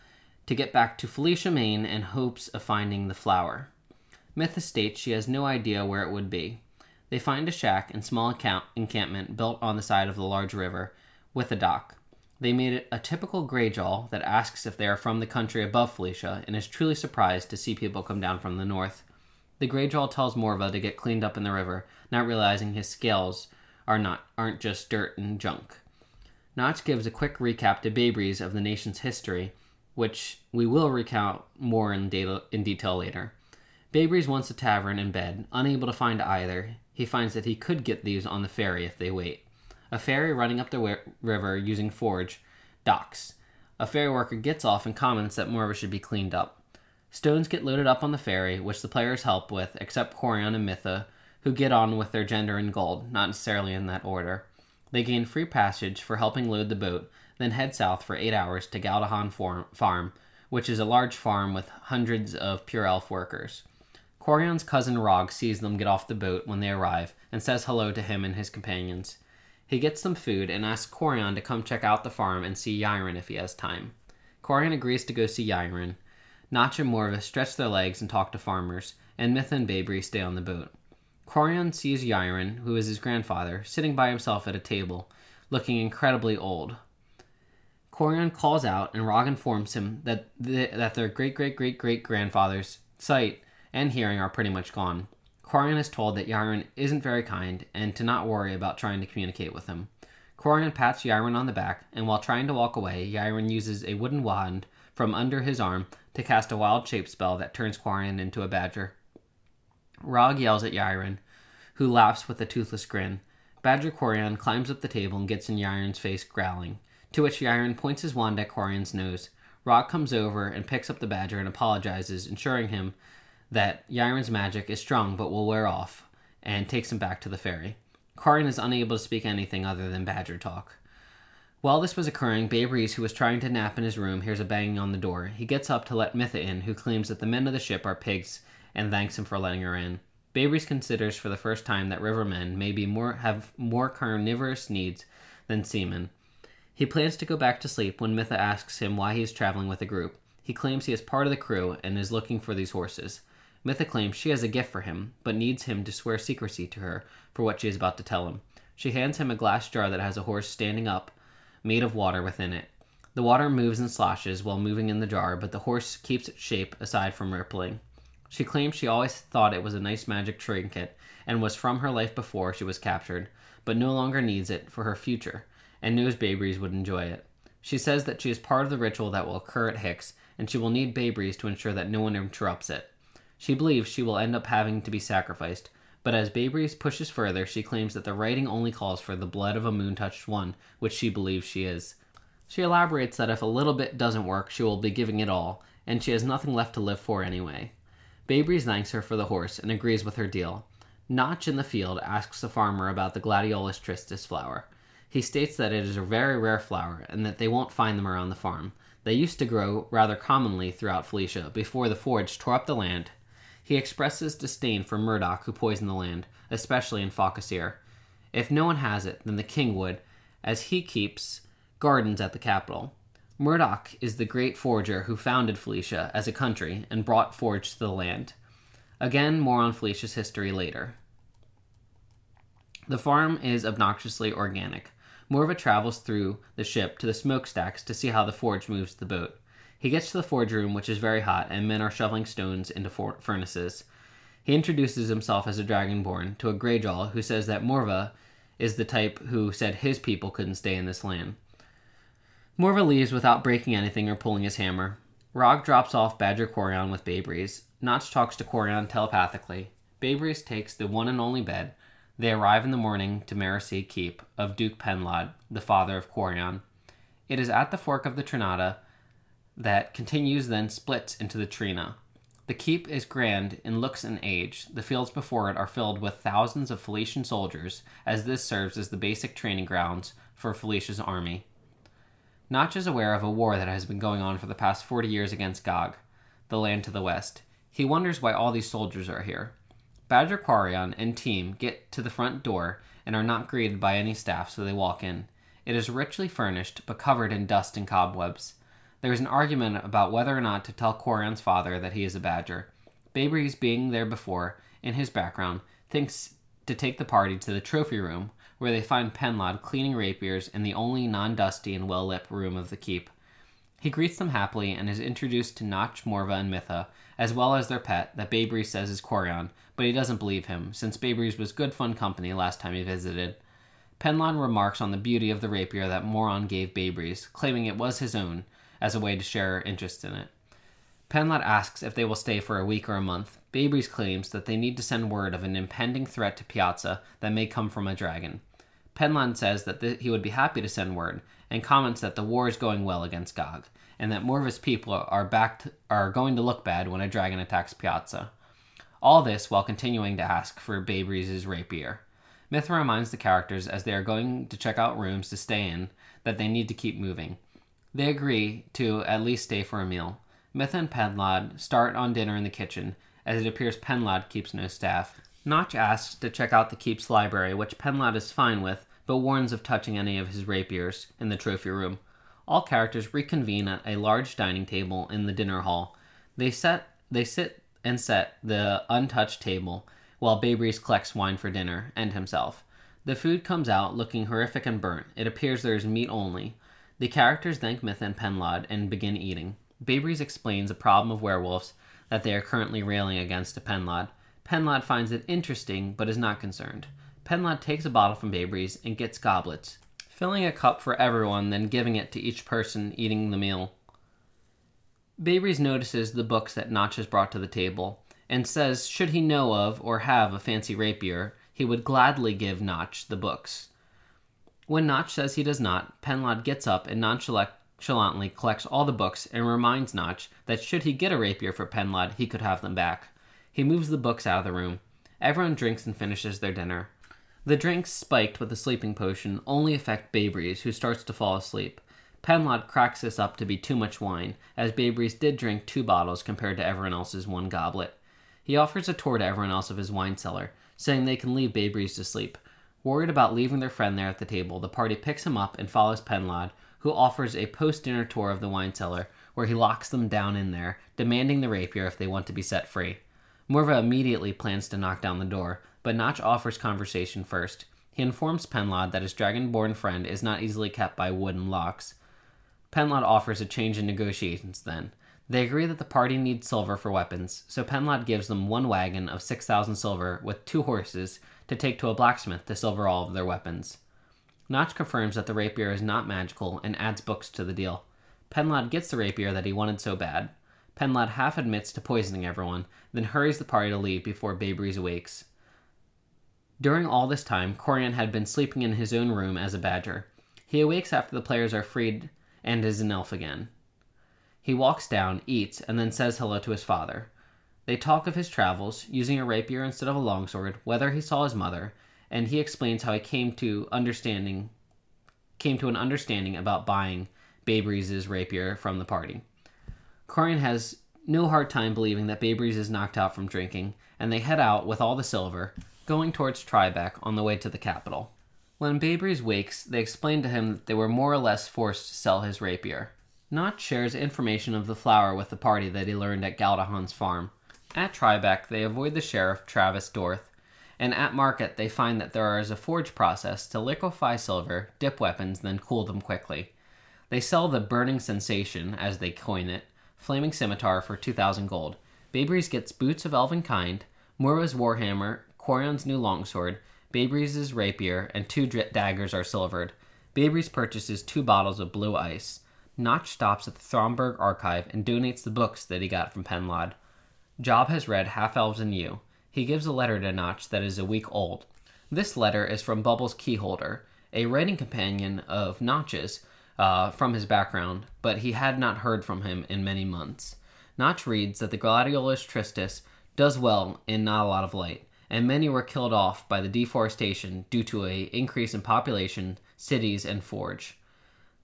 to get back to Felicia, Maine, in hopes of finding the flower. Mitha states she has no idea where it would be. They find a shack and small account- encampment built on the side of the large river with a dock. They meet a typical Greyjaw that asks if they are from the country above Felicia and is truly surprised to see people come down from the north. The Greyjaw tells Morva to get cleaned up in the river, not realizing his scales are not aren't just dirt and junk. Notch gives a quick recap to Babries of the nation's history, which we will recount more in, data, in detail later. Babries wants a tavern and bed. Unable to find either, he finds that he could get these on the ferry if they wait. A ferry running up the wi- river using forge docks. A ferry worker gets off and comments that Morva should be cleaned up. Stones get loaded up on the ferry, which the players help with, except Corian and Mitha, who get on with their gender and gold, not necessarily in that order. They gain free passage for helping load the boat, then head south for eight hours to Galdahan Farm, which is a large farm with hundreds of pure elf workers. Corian's cousin Rog sees them get off the boat when they arrive and says hello to him and his companions. He gets them food and asks Corian to come check out the farm and see Yron if he has time. Corian agrees to go see Yron. Notch and Morva stretch their legs and talk to farmers, and Mitha and Babri stay on the boat. Corian sees Yron, who is his grandfather, sitting by himself at a table, looking incredibly old. Corian calls out, and Rog informs him that, the, that their great great great great grandfather's sight and hearing are pretty much gone. Corian is told that Yron isn't very kind and to not worry about trying to communicate with him. Corian pats Yron on the back, and while trying to walk away, Yron uses a wooden wand from under his arm to cast a wild shape spell that turns Corian into a badger. Rog yells at Yron, who laughs with a toothless grin. Badger Corian climbs up the table and gets in Yron's face, growling, to which Yron points his wand at Corian's nose. Rog comes over and picks up the badger and apologizes, ensuring him that Yron's magic is strong but will wear off, and takes him back to the ferry. Corian is unable to speak anything other than badger talk. While this was occurring, Babries, who was trying to nap in his room, hears a banging on the door. He gets up to let Mitha in, who claims that the men of the ship are pigs and thanks him for letting her in. Babries considers for the first time that rivermen may be more have more carnivorous needs than seamen. He plans to go back to sleep when Mitha asks him why he is traveling with a group. He claims he is part of the crew and is looking for these horses. Mitha claims she has a gift for him, but needs him to swear secrecy to her for what she is about to tell him. She hands him a glass jar that has a horse standing up, made of water within it. The water moves and sloshes while moving in the jar, but the horse keeps its shape aside from rippling. She claims she always thought it was a nice magic trinket and was from her life before she was captured, but no longer needs it for her future, and knows Baybreeze would enjoy it. She says that she is part of the ritual that will occur at Hicks, and she will need Baybreeze to ensure that no one interrupts it. She believes she will end up having to be sacrificed, but as Baybreeze pushes further, she claims that the writing only calls for the blood of a moon touched one, which she believes she is. She elaborates that if a little bit doesn't work, she will be giving it all, and she has nothing left to live for anyway. Baybreeze thanks her for the horse and agrees with her deal. Notch in the field asks the farmer about the gladiolus tristis flower. He states that it is a very rare flower and that they won't find them around the farm. They used to grow rather commonly throughout Felicia before the Forge tore up the land. He expresses disdain for Murdoch, who poisoned the land, especially in Falkasir. If no one has it, then the king would, as he keeps gardens at the capital. Murdoch is the great forger who founded Felicia as a country and brought Forge to the land. Again, more on Felicia's history later. The farm is obnoxiously organic. Morva travels through the ship to the smokestacks to see how the forge moves the boat. He gets to the forge room, which is very hot, and men are shoveling stones into for- furnaces. He introduces himself as a dragonborn to a Greyjaw who says that Morva is the type who said his people couldn't stay in this land. Morva leaves without breaking anything or pulling his hammer. Rog drops off Badger Corion with Baybreeze. Notch talks to Corion telepathically. Baybreeze takes the one and only bed. They arrive in the morning to Merisy Keep of Duke Penlod, the father of Corion. It is at the fork of the Trinata that continues then splits into the Trina. The keep is grand in looks and age. The fields before it are filled with thousands of Felician soldiers, as this serves as the basic training grounds for Felicia's army. Notch is aware of a war that has been going on for the past 40 years against Gog, the land to the west. He wonders why all these soldiers are here. Badger Quarion and team get to the front door and are not greeted by any staff, so they walk in. It is richly furnished, but covered in dust and cobwebs. There is an argument about whether or not to tell Quarion's father that he is a badger. Baybreeze, being there before, in his background, thinks to take the party to the trophy room, where they find Penlod cleaning rapiers in the only non dusty and well lit room of the keep. He greets them happily and is introduced to Notch, Morva, and Mitha, as well as their pet that Baybreeze says is Corion, but he doesn't believe him, since Baybreeze was good fun company last time he visited. Penlod remarks on the beauty of the rapier that Moron gave Baybreeze, claiming it was his own, as a way to share interest in it. Penlod asks if they will stay for a week or a month. Baybreeze claims that they need to send word of an impending threat to Piazza that may come from a dragon. Penlod says that th- he would be happy to send word, and comments that the war is going well against Gog, and that Morva's people are back are going to look bad when a dragon attacks Piazza. All this while continuing to ask for Baybreeze's rapier. Mitha reminds the characters as they are going to check out rooms to stay in that they need to keep moving. They agree to at least stay for a meal. Mitha and Penlod start on dinner in the kitchen, as it appears Penlod keeps no staff. Notch asks to check out the keep's library, which Penlod is fine with, but warns of touching any of his rapiers in the trophy room. All characters reconvene at a large dining table in the dinner hall. They set they sit and set the untouched table while Baybreeze collects wine for dinner and himself. The food comes out looking horrific and burnt. It appears there is meat only. The characters thank Myth and Penlod and begin eating. Baybreeze explains a problem of werewolves that they are currently railing against to Penlod. Penlod finds it interesting but is not concerned. Penlod takes a bottle from Baybreeze and gets goblets, filling a cup for everyone, then giving it to each person eating the meal. Baybreeze notices the books that Notch has brought to the table and says, should he know of or have a fancy rapier, he would gladly give Notch the books. When Notch says he does not, Penlod gets up and nonchalantly collects all the books and reminds Notch that should he get a rapier for Penlod, he could have them back. He moves the books out of the room. Everyone drinks and finishes their dinner. The drinks, spiked with the sleeping potion, only affect Baybreeze, who starts to fall asleep. Penlod cracks this up to be too much wine, as Baybreeze did drink two bottles compared to everyone else's one goblet. He offers a tour to everyone else of his wine cellar, saying they can leave Baybreeze to sleep. Worried about leaving their friend there at the table, the party picks him up and follows Penlod, who offers a post dinner tour of the wine cellar, where he locks them down in there, demanding the rapier if they want to be set free. Morva immediately plans to knock down the door, but Notch offers conversation first. He informs Penlod that his dragonborn friend is not easily kept by wooden locks. Penlod offers a change in negotiations then. They agree that the party needs silver for weapons, so Penlod gives them one wagon of 6,000 silver with two horses to take to a blacksmith to silver all of their weapons. Notch confirms that the rapier is not magical and adds books to the deal. Penlod gets the rapier that he wanted so bad. Penlod half admits to poisoning everyone, then hurries the party to leave before Baybreeze awakes. During all this time, Corian had been sleeping in his own room as a badger. He awakes after the players are freed and is an elf again. He walks down, eats, and then says hello to his father. They talk of his travels, using a rapier instead of a longsword, whether he saw his mother, and he explains how he came to understanding came to an understanding about buying Baybreeze's rapier from the party. Corian has no hard time believing that Baybreeze is knocked out from drinking, and they head out with all the silver, going towards Tribeca on the way to the capital. When Baybreeze wakes, they explain to him that they were more or less forced to sell his rapier. Notch shares information of the flower with the party that he learned at Galdahan's farm. At Tribeca, they avoid the sheriff, Travis Dorth, and at market, they find that there is a forge process to liquefy silver, dip weapons, then cool them quickly. They sell the burning sensation, as they coin it, flaming scimitar for 2,000 gold. Baybreeze gets boots of elven kind, Morva's warhammer, Corian's new longsword, Baybreeze's rapier, and two daggers are silvered. Baybreeze purchases two bottles of blue ice. Notch stops at the Thromberg archive and donates the books that he got from Penlod. Job has read Half Elves and You. He gives a letter to Notch that is a week old. This letter is from Bubbles Keyholder, a writing companion of Notch's uh, from his background, but he had not heard from him in many months. Notch reads that the gladiolus Tristis does well in not a lot of light, and many were killed off by the deforestation due to a increase in population, cities, and forge.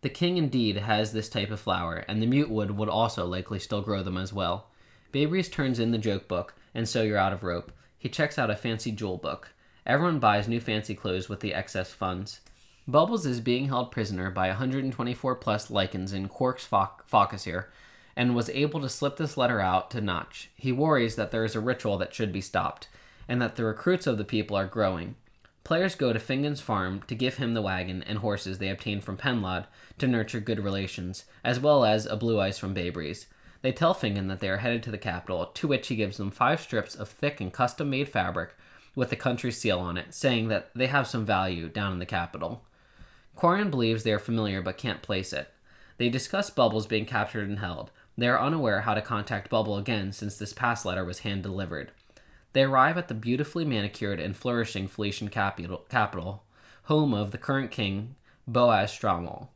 The king indeed has this type of flower, and the mute wood would also likely still grow them as well. Baybreeze turns in the joke book, and so you're out of rope. He checks out a fancy jewel book. Everyone buys new fancy clothes with the excess funds. Bubbles is being held prisoner by 124 plus Lycans in Quark's Focus here, and was able to slip this letter out to Notch. He worries that there is a ritual that should be stopped, and that the recruits of the people are growing. Players go to Fingon's farm to give him the wagon and horses they obtained from Penlod to nurture good relations, as well as a blue ice from Baybreeze. They tell Fingon that they are headed to the capital, to which he gives them five strips of thick and custom made fabric with the country's seal on it, saying that they have some value down in the capital. Corian believes they are familiar but can't place it. They discuss Bubbles being captured and held. They are unaware how to contact Bubble again since this past letter was hand delivered. They arrive at the beautifully manicured and flourishing Felician capital, capital home of the current king, Boaz Stromwell.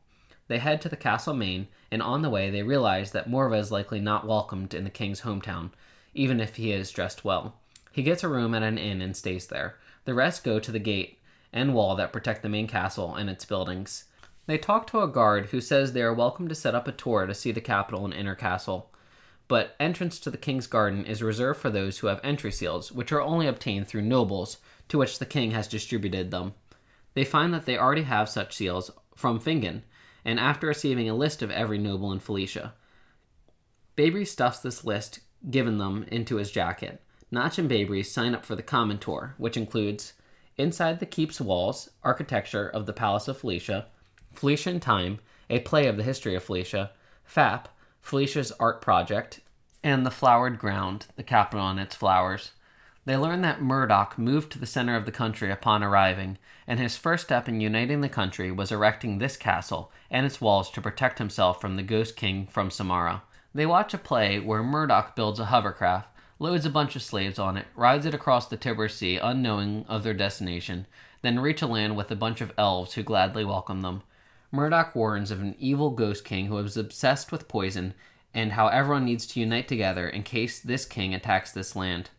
They head to the castle main, and on the way they realize that Morva is likely not welcomed in the king's hometown, even if he is dressed well. He gets a room at an inn and stays there. The rest go to the gate and wall that protect the main castle and its buildings. They talk to a guard who says they are welcome to set up a tour to see the capital and inner castle. But entrance to the king's garden is reserved for those who have entry seals, which are only obtained through nobles, to which the king has distributed them. They find that they already have such seals from Fingon, and after receiving a list of every noble in Felicia. Baybreeze stuffs this list given them into his jacket. Notch and Baybreeze sign up for the common tour, which includes Inside the Keep's Walls, Architecture of the Palace of Felicia, Felicia in Time, a play of the history of Felicia, FAP, Felicia's art project, and The Flowered Ground, the capital and its flowers. They learn that Murdoch moved to the center of the country upon arriving, and his first step in uniting the country was erecting this castle and its walls to protect himself from the Ghost King from Samara. They watch a play where Murdoch builds a hovercraft, loads a bunch of slaves on it, rides it across the Tiber Sea unknowing of their destination, then reach a land with a bunch of elves who gladly welcome them. Murdoch warns of an evil Ghost King who is obsessed with poison and how everyone needs to unite together in case this king attacks this land.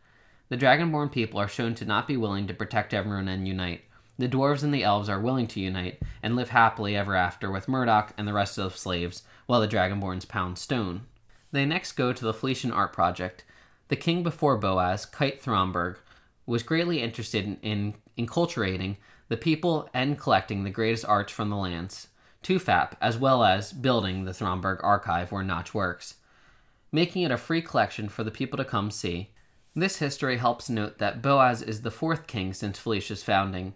The Dragonborn people are shown to not be willing to protect everyone and unite. The dwarves and the elves are willing to unite and live happily ever after with Murdoch and the rest of the slaves, while the Dragonborns pound stone. They next go to the Felician art project. The king before Boaz, Kite Thromberg, was greatly interested in, in enculturating the people and collecting the greatest arts from the lands, Tufap, as well as building the Thromberg archive where Notch works, making it a free collection for the people to come see. This history helps note that Boaz is the fourth king since Felicia's founding.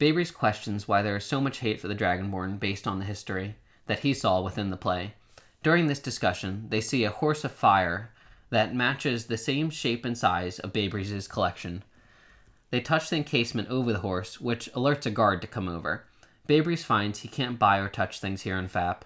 Babrys questions why there is so much hate for the Dragonborn based on the history that he saw within the play. During this discussion, they see a horse of fire that matches the same shape and size of Babrys' collection. They touch the encasement over the horse, which alerts a guard to come over. Babrys finds he can't buy or touch things here in Fap.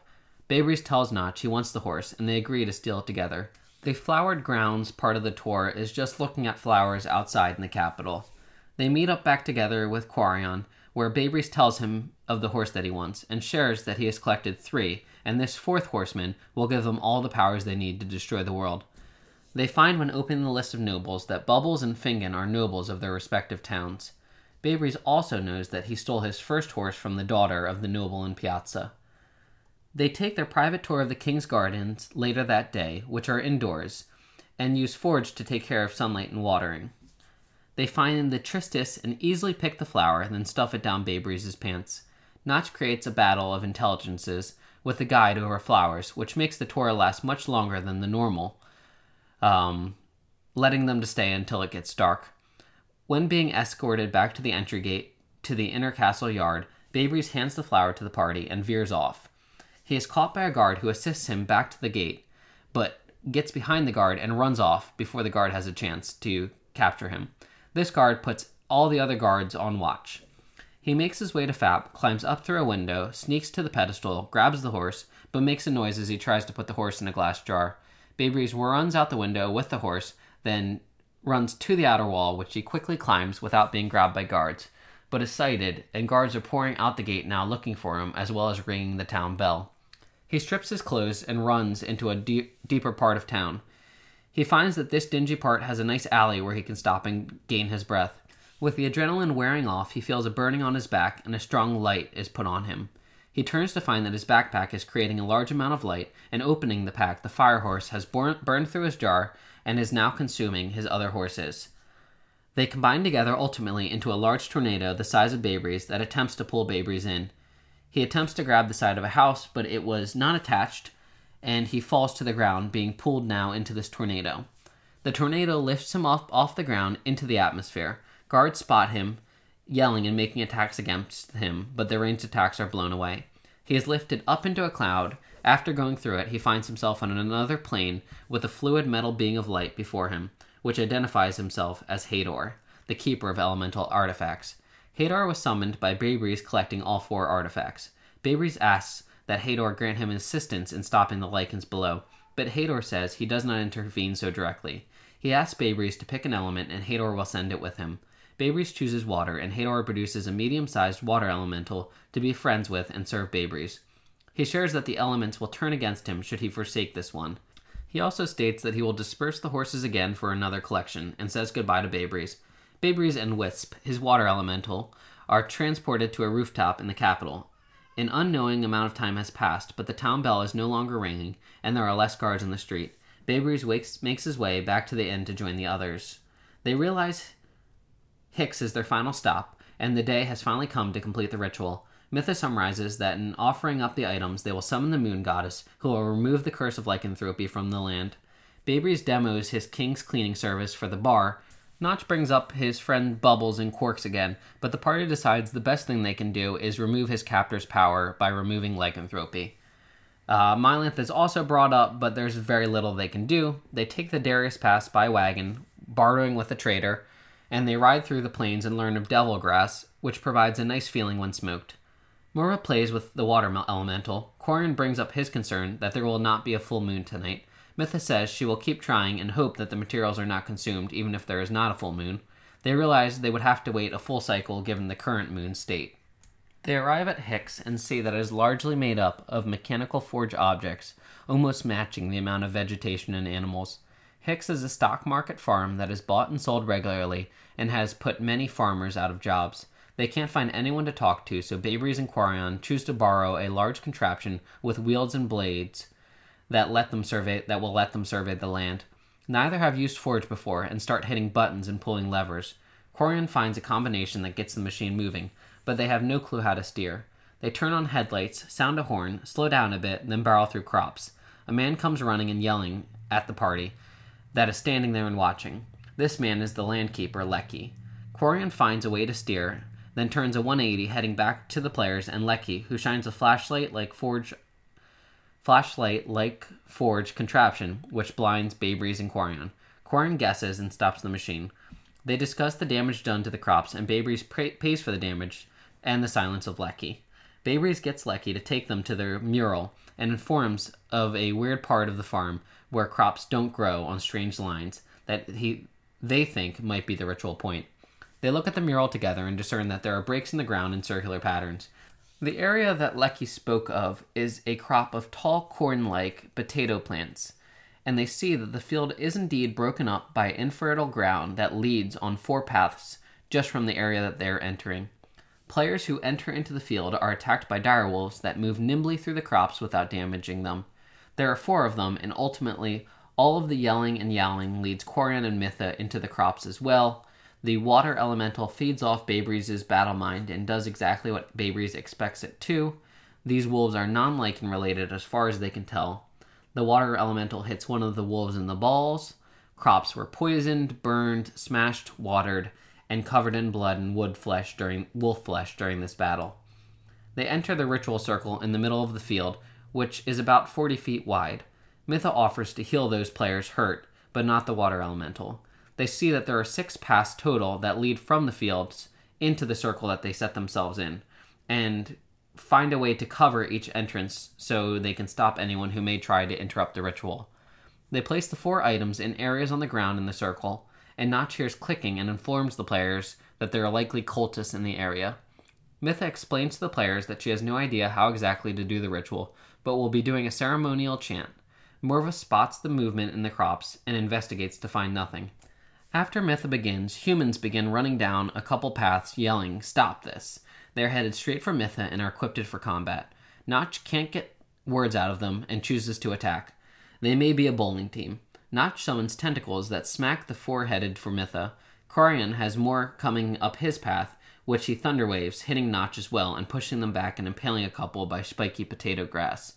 Babrys tells Notch he wants the horse, and they agree to steal it together. The flowered grounds part of the tour is just looking at flowers outside in the capital. They meet up back together with Quarion, where Babrys tells him of the horse that he wants, and shares that he has collected three, and this fourth horseman will give them all the powers they need to destroy the world. They find when opening the list of nobles that Bubbles and Fingon are nobles of their respective towns. Babrys also knows that he stole his first horse from the daughter of the noble in Piazza. They take their private tour of the King's Gardens later that day, which are indoors, and use Forge to take care of sunlight and watering. They find the Tristis and easily pick the flower, then stuff it down Babrys' pants. Notch creates a battle of intelligences with the guide over flowers, which makes the tour last much longer than the normal, um, letting them to stay until it gets dark. When being escorted back to the entry gate to the inner castle yard, Babrys hands the flower to the party and veers off. He is caught by a guard who assists him back to the gate, but gets behind the guard and runs off before the guard has a chance to capture him. This guard puts all the other guards on watch. He makes his way to Fap, climbs up through a window, sneaks to the pedestal, grabs the horse, but makes a noise as he tries to put the horse in a glass jar. Babrys runs out the window with the horse, then runs to the outer wall, which he quickly climbs without being grabbed by guards, but is sighted, and guards are pouring out the gate now looking for him, as well as ringing the town bell. He strips his clothes and runs into a deep, deeper part of town. He finds that this dingy part has a nice alley where he can stop and gain his breath. With the adrenaline wearing off, he feels a burning on his back and a strong light is put on him. He turns to find that his backpack is creating a large amount of light, and opening the pack, the fire horse has burned through his jar and is now consuming his other horses. They combine together ultimately into a large tornado the size of Babrys that attempts to pull Babrys in. He attempts to grab the side of a house, but it was not attached, and he falls to the ground, being pulled now into this tornado. The tornado lifts him up off the ground into the atmosphere. Guards spot him, yelling and making attacks against him, but the ranged attacks are blown away. He is lifted up into a cloud. After going through it, he finds himself on another plane with a fluid metal being of light before him, which identifies himself as Hador, the keeper of elemental artifacts. Hadar was summoned by Babrys collecting all four artifacts. Babrys asks that Hador grant him assistance in stopping the Lycans below, but Hador says he does not intervene so directly. He asks Babrys to pick an element and Hador will send it with him. Babrys chooses water, and Hador produces a medium sized water elemental to be friends with and serve Babrys. He shares that the elements will turn against him should he forsake this one. He also states that he will disperse the horses again for another collection, and says goodbye to Babrys. Babrys and Wisp, his water elemental, are transported to a rooftop in the capital. An unknowing amount of time has passed, but the town bell is no longer ringing, and there are less guards in the street. Babrys wakes, makes his way back to the inn to join the others. They realize Hicks is their final stop, and the day has finally come to complete the ritual. Mythos summarizes that in offering up the items, they will summon the moon goddess, who will remove the curse of lycanthropy from the land. Babrys demos his king's cleaning service for the bar, Notch brings up his friend Bubbles and Quarks again, but the party decides the best thing they can do is remove his captor's power by removing lycanthropy. Uh, Mylanth is also brought up, but there's very little they can do. They take the Darius Pass by wagon, bartering with a trader, and they ride through the plains and learn of devil grass, which provides a nice feeling when smoked. Mora plays with the water elemental. Quarion brings up his concern that there will not be a full moon tonight, Mytha says she will keep trying and hope that the materials are not consumed even if there is not a full moon. They realize they would have to wait a full cycle given the current moon state. They arrive at Hicks and see that it is largely made up of mechanical forge objects, almost matching the amount of vegetation and animals. Hicks is a stock market farm that is bought and sold regularly and has put many farmers out of jobs. They can't find anyone to talk to, so Babrys and Quarion choose to borrow a large contraption with wheels and blades that let them survey that will let them survey the land. Neither have used Forge before and start hitting buttons and pulling levers. Quarion finds a combination that gets the machine moving, but they have no clue how to steer. They turn on headlights, sound a horn, slow down a bit, then barrel through crops. A man comes running and yelling at the party that is standing there and watching. This man is the landkeeper, Lecky. Quarian finds a way to steer, then turns a 180 heading back to the players and Lecky, who shines a flashlight like Forge flashlight like Forge contraption, which blinds Baybreeze and Quarian. Quarian guesses and stops the machine. They discuss the damage done to the crops, and Baybreeze pays for the damage and the silence of Lecky. Baybreeze gets Lecky to take them to their mural and informs of a weird part of the farm where crops don't grow on strange lines that he they think might be the ritual point. They look at the mural together and discern that there are breaks in the ground in circular patterns. The area that Lecky spoke of is a crop of tall corn like potato plants, and they see that the field is indeed broken up by infertile ground that leads on four paths just from the area that they are entering. Players who enter into the field are attacked by direwolves that move nimbly through the crops without damaging them. There are four of them, and ultimately, all of the yelling and yowling leads Quarian and Mytha into the crops as well. The water elemental feeds off Baybreeze's battle mind and does exactly what Baybreeze expects it to. These wolves are non Lycan related as far as they can tell. The water elemental hits one of the wolves in the balls. Crops were poisoned, burned, smashed, watered, and covered in blood and wood flesh during wolf flesh during this battle. They enter the ritual circle in the middle of the field, which is about 40 feet wide. Mytha offers to heal those players hurt, but not the water elemental. They see that there are six paths total that lead from the fields into the circle that they set themselves in, and find a way to cover each entrance so they can stop anyone who may try to interrupt the ritual. They place the four items in areas on the ground in the circle, and Notch hears clicking and informs the players that there are likely cultists in the area. Mytha explains to the players that she has no idea how exactly to do the ritual, but will be doing a ceremonial chant. Morva spots the movement in the crops and investigates to find nothing. After Mytha begins, humans begin running down a couple paths yelling, Stop this! They are headed straight for Mytha and are equipped for combat. Notch can't get words out of them and chooses to attack. They may be a bowling team. Notch summons tentacles that smack the four headed for Mytha. Quarian has more coming up his path, which he thunderwaves, hitting Notch as well and pushing them back and impaling a couple by spiky potato grass.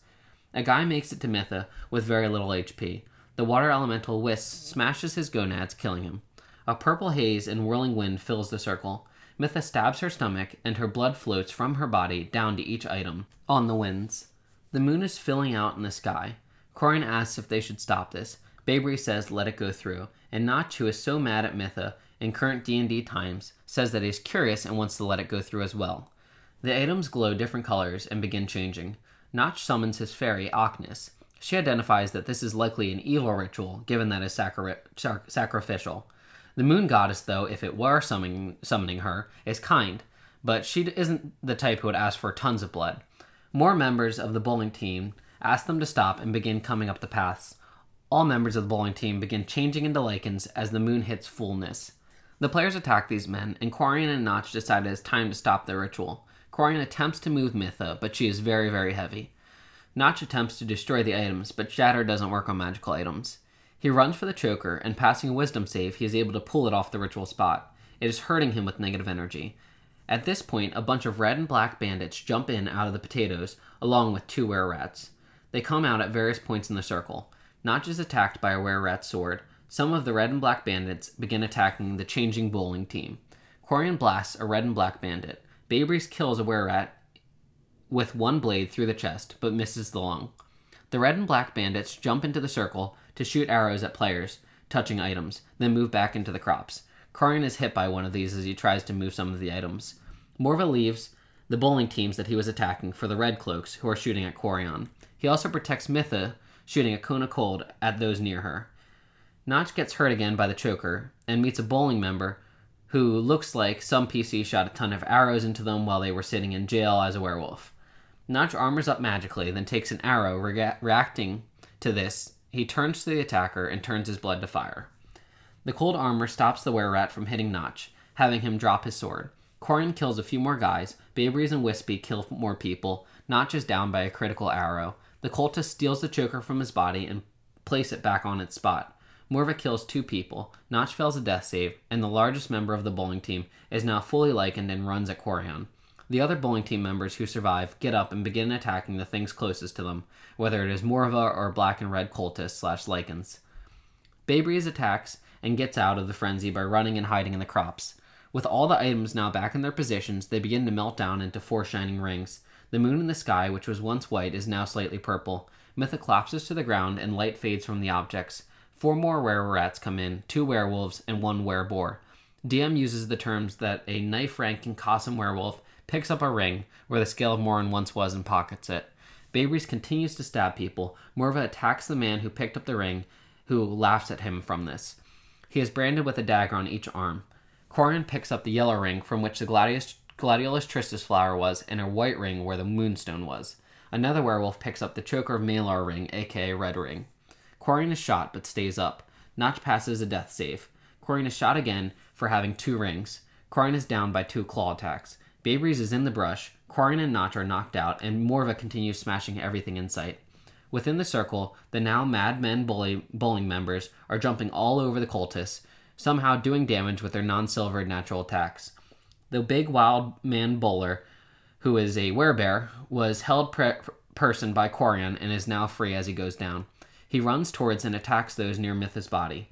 A guy makes it to Mytha with very little HP. The water elemental Whis smashes his gonads, killing him. A purple haze and whirling wind fills the circle. Mytha stabs her stomach, and her blood floats from her body down to each item on the winds. The moon is filling out in the sky. Quarian asks if they should stop this. Babri says let it go through, and Notch, who is so mad at Mytha in current D&D times, says that he is curious and wants to let it go through as well. The items glow different colors and begin changing. Notch summons his fairy, Ochnus. She identifies that this is likely an evil ritual, given that it is sacri- sac- sacrificial. The moon goddess, though, if it were summoning, summoning her, is kind, but she isn't the type who would ask for tons of blood. More members of the bowling team ask them to stop and begin coming up the paths. All members of the bowling team begin changing into Lycans as the moon hits fullness. The players attack these men, and Quarian and Notch decide it is time to stop the ritual. Quarian attempts to move Mytha, but she is very, very heavy. Notch attempts to destroy the items, but Shatter doesn't work on magical items. He runs for the choker, and passing a wisdom save, he is able to pull it off the ritual spot. It is hurting him with negative energy. At this point, a bunch of red and black bandits jump in out of the potatoes, along with two were rats. They come out at various points in the circle. Notch is attacked by a were rat sword. Some of the red and black bandits begin attacking the changing bowling team. Quarian blasts a red and black bandit. Baybreeze kills a were rat with one blade through the chest, but misses the lung. The red and black bandits jump into the circle to shoot arrows at players touching items, then move back into the crops. Quarian is hit by one of these as he tries to move some of the items. Morva leaves the bowling teams that he was attacking for the red cloaks who are shooting at Quarian. He also protects Mytha, shooting a cone of cold at those near her. Notch gets hurt again by the choker and meets a bowling member who looks like some PC shot a ton of arrows into them while they were sitting in jail as a werewolf. Notch armors up magically, then takes an arrow. Rea- reacting to this, he turns to the attacker and turns his blood to fire. The cold armor stops the were rat from hitting Notch, having him drop his sword. Quarian kills a few more guys. Baybreeze and Wispy kill more people. Notch is down by a critical arrow. The cultist steals the choker from his body and place it back on its spot. Morva kills two people. Notch fails a death save, and the largest member of the bowling team is now fully lichened and runs at Quarian. The other bowling team members who survive get up and begin attacking the things closest to them, whether it is Morva or black and red cultists slash Lycans. Baybreeze attacks and gets out of the frenzy by running and hiding in the crops. With all the items now back in their positions, they begin to melt down into four shining rings. The moon in the sky, which was once white, is now slightly purple. Mytha collapses to the ground and light fades from the objects. Four more were rats come in, two werewolves, and one wereboar. DM uses the terms that a knife ranking Cossack werewolf picks up a ring where the scale of Morin once was and pockets it. Babri's continues to stab people. Morva attacks the man who picked up the ring, who laughs at him from this. He is branded with a dagger on each arm. Corian picks up the yellow ring from which the gladius, gladiolus tristis flower was, and a white ring where the moonstone was. Another werewolf picks up the choker of Malar ring, aka red ring. Corian is shot but stays up. Notch passes a death save. Corian is shot again for having two rings. Corian is down by two claw attacks. Babri's is in the brush. Corian and Notch are knocked out, and Morva continues smashing everything in sight. Within the circle, the now Mad Men bully, bowling members are jumping all over the cultists, somehow doing damage with their non silvered natural attacks. The big wild man bowler, who is a werebear, was held pre- person by Corian and is now free as he goes down. He runs towards and attacks those near Mytha's body.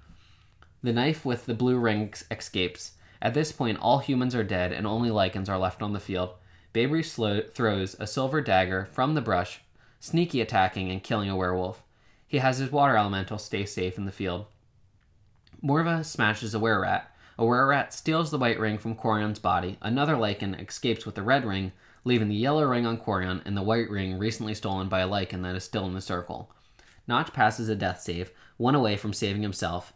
The knife with the blue ring escapes. At this point, all humans are dead and only Lycans are left on the field. Babry slo- throws a silver dagger from the brush, sneaky attacking and killing a werewolf. He has his water elemental stay safe in the field. Morva smashes a were rat. A were rat steals the white ring from Corian's body. Another Lycan escapes with the red ring, leaving the yellow ring on Corian and the white ring recently stolen by a Lycan that is still in the circle. Notch passes a death save, one away from saving himself.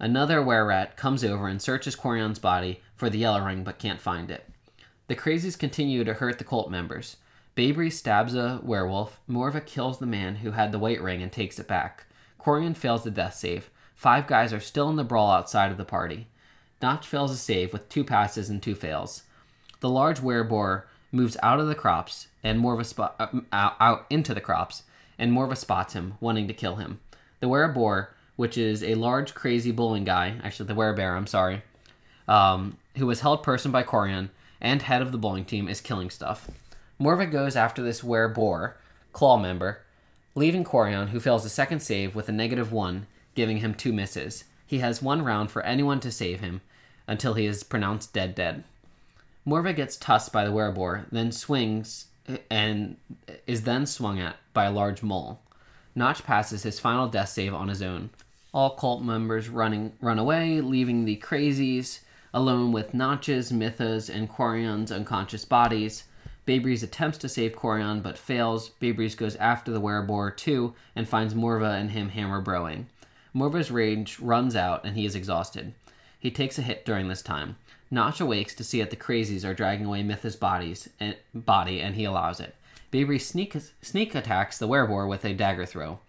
Another were rat comes over and searches Corian's body for the yellow ring but can't find it. The crazies continue to hurt the cult members. Babry stabs a werewolf. Morva kills the man who had the white ring and takes it back. Corian fails the death save. Five guys are still in the brawl outside of the party. Notch fails a save with two passes and two fails. The large wereboar moves out of the crops and Morva uh, out into the crops, and Morva spots him, wanting to kill him. The wereboar, which is a large, crazy bowling guy, actually the werebear, I'm sorry, um, who was held person by Corian and head of the bowling team, is killing stuff. Morva goes after this wereboar, claw member, leaving Corian, who fails a second save with a negative one, giving him two misses. He has one round for anyone to save him until he is pronounced dead dead. Morva gets tussed by the wereboar, then swings and is then swung at by a large mole. Notch passes his final death save on his own. All cult members running run away, leaving the crazies alone with Notch's, Mytha's, and Corian's unconscious bodies. Babri's attempts to save Corian but fails. Babri's goes after the wereboar too and finds Morva and him hammer broing. Morva's rage runs out and he is exhausted. He takes a hit during this time. Notch awakes to see that the crazies are dragging away Mytha's bodies and, body, and he allows it. Babry sneak, sneak attacks the wereboar with a dagger throw.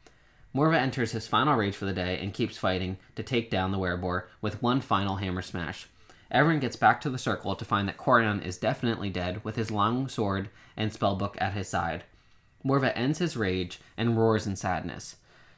Morva enters his final rage for the day and keeps fighting to take down the wereboar with one final hammer smash. Everyone gets back to the circle to find that Corian is definitely dead with his long sword and spellbook at his side. Morva ends his rage and roars in sadness.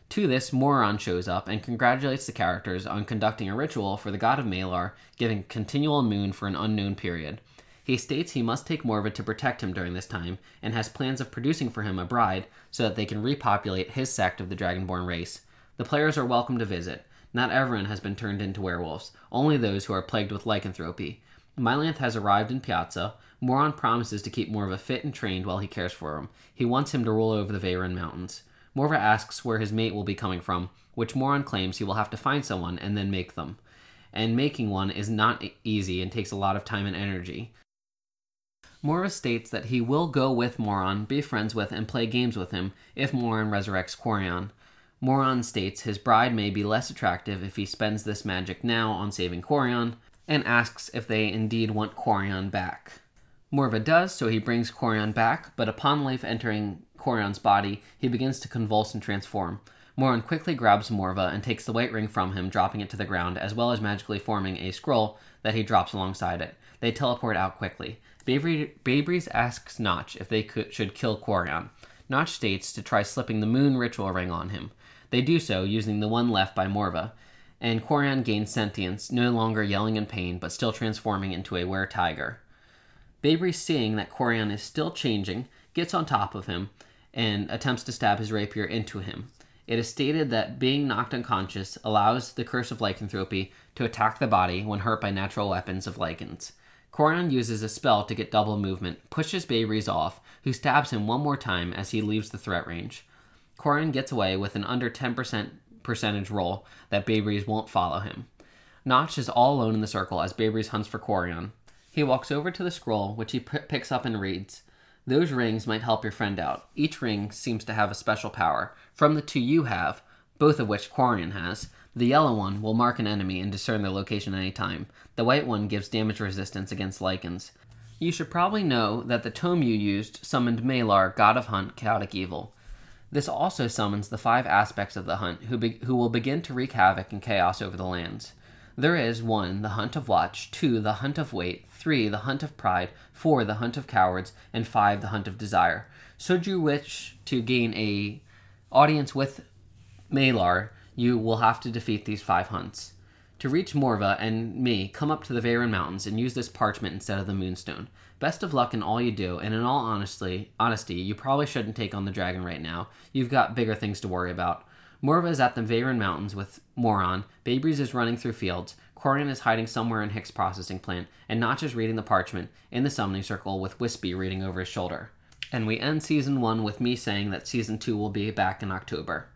To this, Moron shows up and congratulates the characters on conducting a ritual for the god of Malar, giving continual moon for an unknown period. He states he must take Morva to protect him during this time, and has plans of producing for him a bride so that they can repopulate his sect of the Dragonborn race. The players are welcome to visit. Not everyone has been turned into werewolves, only those who are plagued with lycanthropy. Mylanth has arrived in Piazza. Moron promises to keep Morva fit and trained while he cares for him. He wants him to rule over the Veyron Mountains. Morva asks where his mate will be coming from, which Moron claims he will have to find someone and then make them. And making one is not easy and takes a lot of time and energy. Morva states that he will go with Moron, be friends with, and play games with him if Moron resurrects Corian. Moron states his bride may be less attractive if he spends this magic now on saving Corian, and asks if they indeed want Corian back. Morva does, so he brings Corian back, but upon life entering Corian's body, he begins to convulse and transform. Moron quickly grabs Morva and takes the white ring from him, dropping it to the ground, as well as magically forming a scroll that he drops alongside it. They teleport out quickly. Babri's asks Notch if they could, should kill Corian. Notch states to try slipping the moon ritual ring on him. They do so, using the one left by Morva, and Corian gains sentience, no longer yelling in pain, but still transforming into a were tiger. Seeing that Corian is still changing, gets on top of him and attempts to stab his rapier into him. It is stated that being knocked unconscious allows the curse of lycanthropy to attack the body when hurt by natural weapons of lycans. Corian uses a spell to get double movement, pushes Baybreeze off, who stabs him one more time as he leaves the threat range. Corian gets away with an under 10% percentage roll that Baybreeze won't follow him. Notch is all alone in the circle as Baybreeze hunts for Corian. He walks over to the scroll, which he p- picks up and reads. Those rings might help your friend out. Each ring seems to have a special power. From the two you have, both of which Corian has, the yellow one will mark an enemy and discern their location at any time. The white one gives damage resistance against Lycans. You should probably know that the tome you used summoned Malar, god of hunt, chaotic evil. This also summons the five aspects of the hunt, who, be- who will begin to wreak havoc and chaos over the lands. There is 1. The hunt of watch, 2. The hunt of weight, 3. The hunt of pride, 4. The hunt of cowards, and 5. The hunt of desire. Should you wish to gain a audience with Malar, you will have to defeat these five hunts. To reach Morva and me, come up to the Veyron Mountains and use this parchment instead of the Moonstone. Best of luck in all you do, and in all honesty, honesty, you probably shouldn't take on the dragon right now. You've got bigger things to worry about. Morva is at the Veyron Mountains with Moron, Baybreeze is running through fields, Corian is hiding somewhere in Hick's processing plant, and Notch is reading the parchment in the summoning circle with Wispy reading over his shoulder. And we end season one with me saying that season two will be back in October.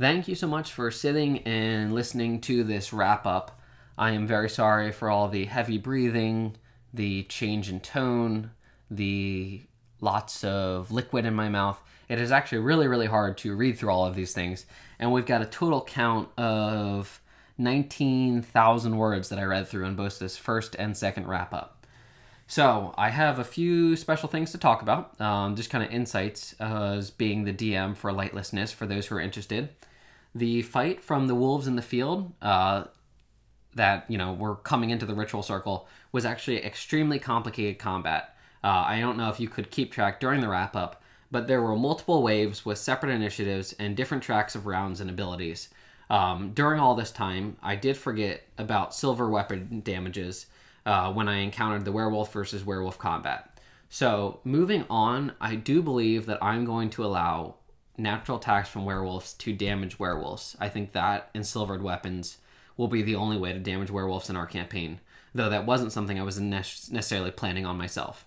Thank you so much for sitting and listening to this wrap up. I am very sorry for all the heavy breathing, the change in tone, the lots of liquid in my mouth. It is actually really, really hard to read through all of these things. And we've got a total count of 19,000 words that I read through in both this first and second wrap up. So I have a few special things to talk about, um, just kind of insights uh, as being the DM for lightlessness for those who are interested. The fight from the wolves in the field uh, that you know were coming into the ritual circle was actually extremely complicated combat. Uh, I don't know if you could keep track during the wrap up, but there were multiple waves with separate initiatives and different tracks of rounds and abilities. Um, during all this time, I did forget about silver weapon damages uh, when I encountered the werewolf versus werewolf combat. So, moving on, I do believe that I'm going to allow natural attacks from werewolves to damage werewolves. I think that and silvered weapons will be the only way to damage werewolves in our campaign, though that wasn't something I was necessarily planning on myself.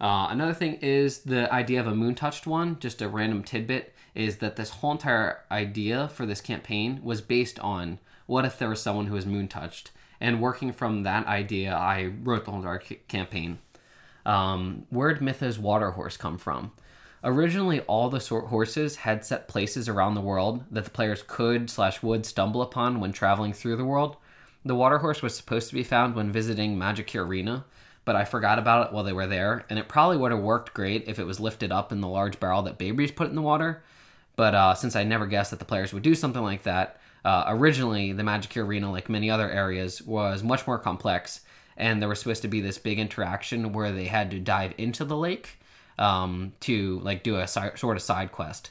Uh, another thing is the idea of a moon touched one, just a random tidbit, is that this whole entire idea for this campaign was based on what if there was someone who was moon touched? And working from that idea, I wrote the whole entire campaign. Um, where'd Mytha's water horse come from? Originally, all the sort horses had set places around the world that the players could slash would stumble upon when traveling through the world. The water horse was supposed to be found when visiting Magicka Arena, but I forgot about it while they were there, and it probably would have worked great if it was lifted up in the large barrel that Baybreeze put in the water. But uh, since I never guessed that the players would do something like that, uh, originally the Magicka Arena, like many other areas, was much more complex, and there was supposed to be this big interaction where they had to dive into the lake um, to like do a si- sort of side quest.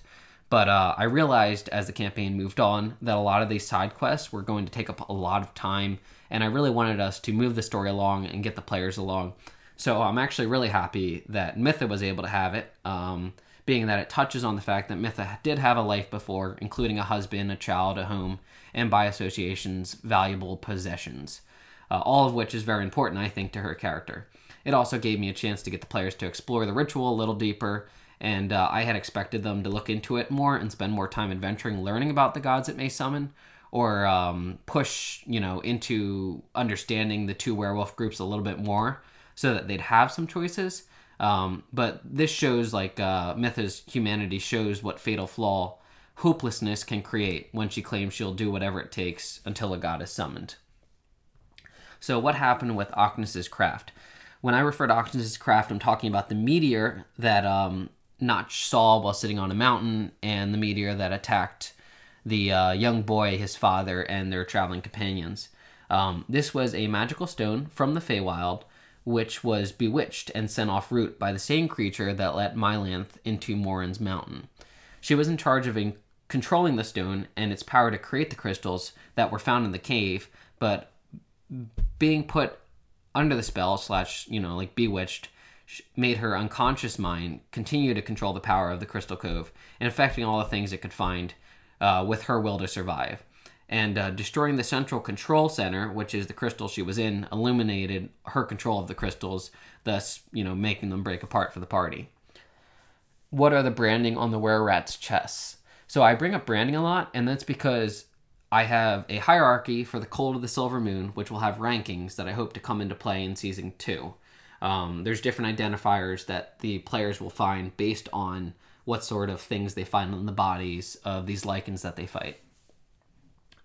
But uh, I realized as the campaign moved on that a lot of these side quests were going to take up a lot of time, and I really wanted us to move the story along and get the players along. So I'm actually really happy that Mytha was able to have it, um, being that it touches on the fact that Mytha did have a life before, including a husband, a child, a home, and by associations, valuable possessions. Uh, all of which is very important, I think, to her character. It also gave me a chance to get the players to explore the ritual a little deeper, and uh, I had expected them to look into it more and spend more time adventuring, learning about the gods it may summon, or um, push, you know, into understanding the two werewolf groups a little bit more, so that they'd have some choices. Um, but this shows, like uh, Mytha's humanity shows what fatal flaw hopelessness can create when she claims she'll do whatever it takes until a god is summoned. So, what happened with Ocnus's craft? When I refer to Ocnus's craft, I'm talking about the meteor that um, Notch saw while sitting on a mountain, and the meteor that attacked the uh, young boy, his father, and their traveling companions. Um, this was a magical stone from the Feywild, which was bewitched and sent off route by the same creature that let Mylanth into Morin's mountain. She was in charge of in- controlling the stone and its power to create the crystals that were found in the cave, but being put under the spell slash you know like bewitched made her unconscious mind continue to control the power of the Crystal Cove and affecting all the things it could find uh, with her will to survive. And uh, destroying the central control center, which is the crystal she was in, illuminated her control of the crystals, thus, you know, making them break apart for the party. What are the branding on the Were Rat's chests? So I bring up branding a lot, and that's because I have a hierarchy for the Cult of the Silver Moon, which will have rankings that I hope to come into play in season two. Um, there's different identifiers that the players will find based on what sort of things they find on the bodies of these Lycans that they fight.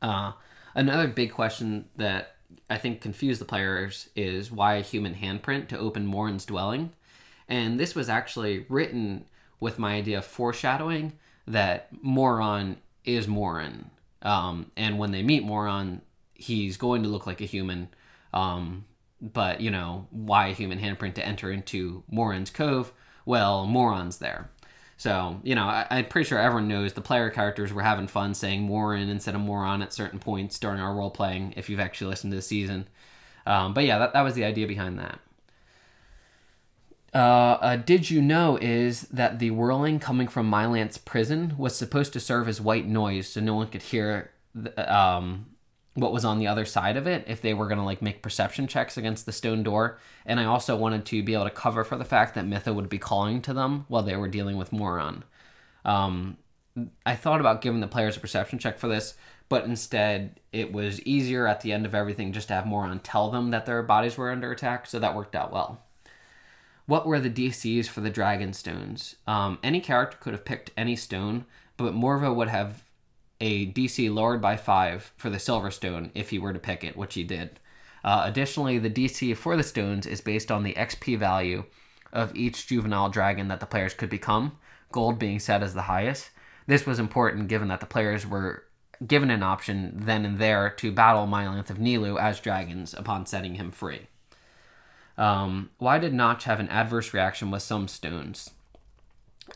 Uh, another big question that I think confused the players is why a human handprint to open Morin's dwelling. And this was actually written with my idea of foreshadowing that Moron is Morin. Um, and when they meet Moron, he's going to look like a human. Um, but, you know, why a human handprint to enter into Moron's Cove? Well, Moron's there. So, you know, I, am pretty sure everyone knows the player characters were having fun saying Morin instead of Moron at certain points during our role playing, if you've actually listened to the season. Um, but yeah, that, that was the idea behind that. Uh, uh, did you know is that the whirling coming from Mylanth's prison was supposed to serve as white noise so no one could hear the, um, what was on the other side of it if they were going to like make perception checks against the stone door? And i also wanted to be able to cover for the fact that mitha would be calling to them while they were dealing with moron. Um, i thought about giving the players a perception check for this but instead it was easier at the end of everything just to have moron tell them that their bodies were under attack so that worked out well what were the dcs for the dragon stones um, any character could have picked any stone but morva would have a DC lowered by five for the silver stone if he were to pick it, which he did. Uh, additionally, the DC for the stones is based on the XP value of each juvenile dragon that the players could become, gold being set as the highest. This was important given that the players were given an option then and there to battle Mylanth of Nilu as dragons upon setting him free. Um, why did Notch have an adverse reaction with some stones?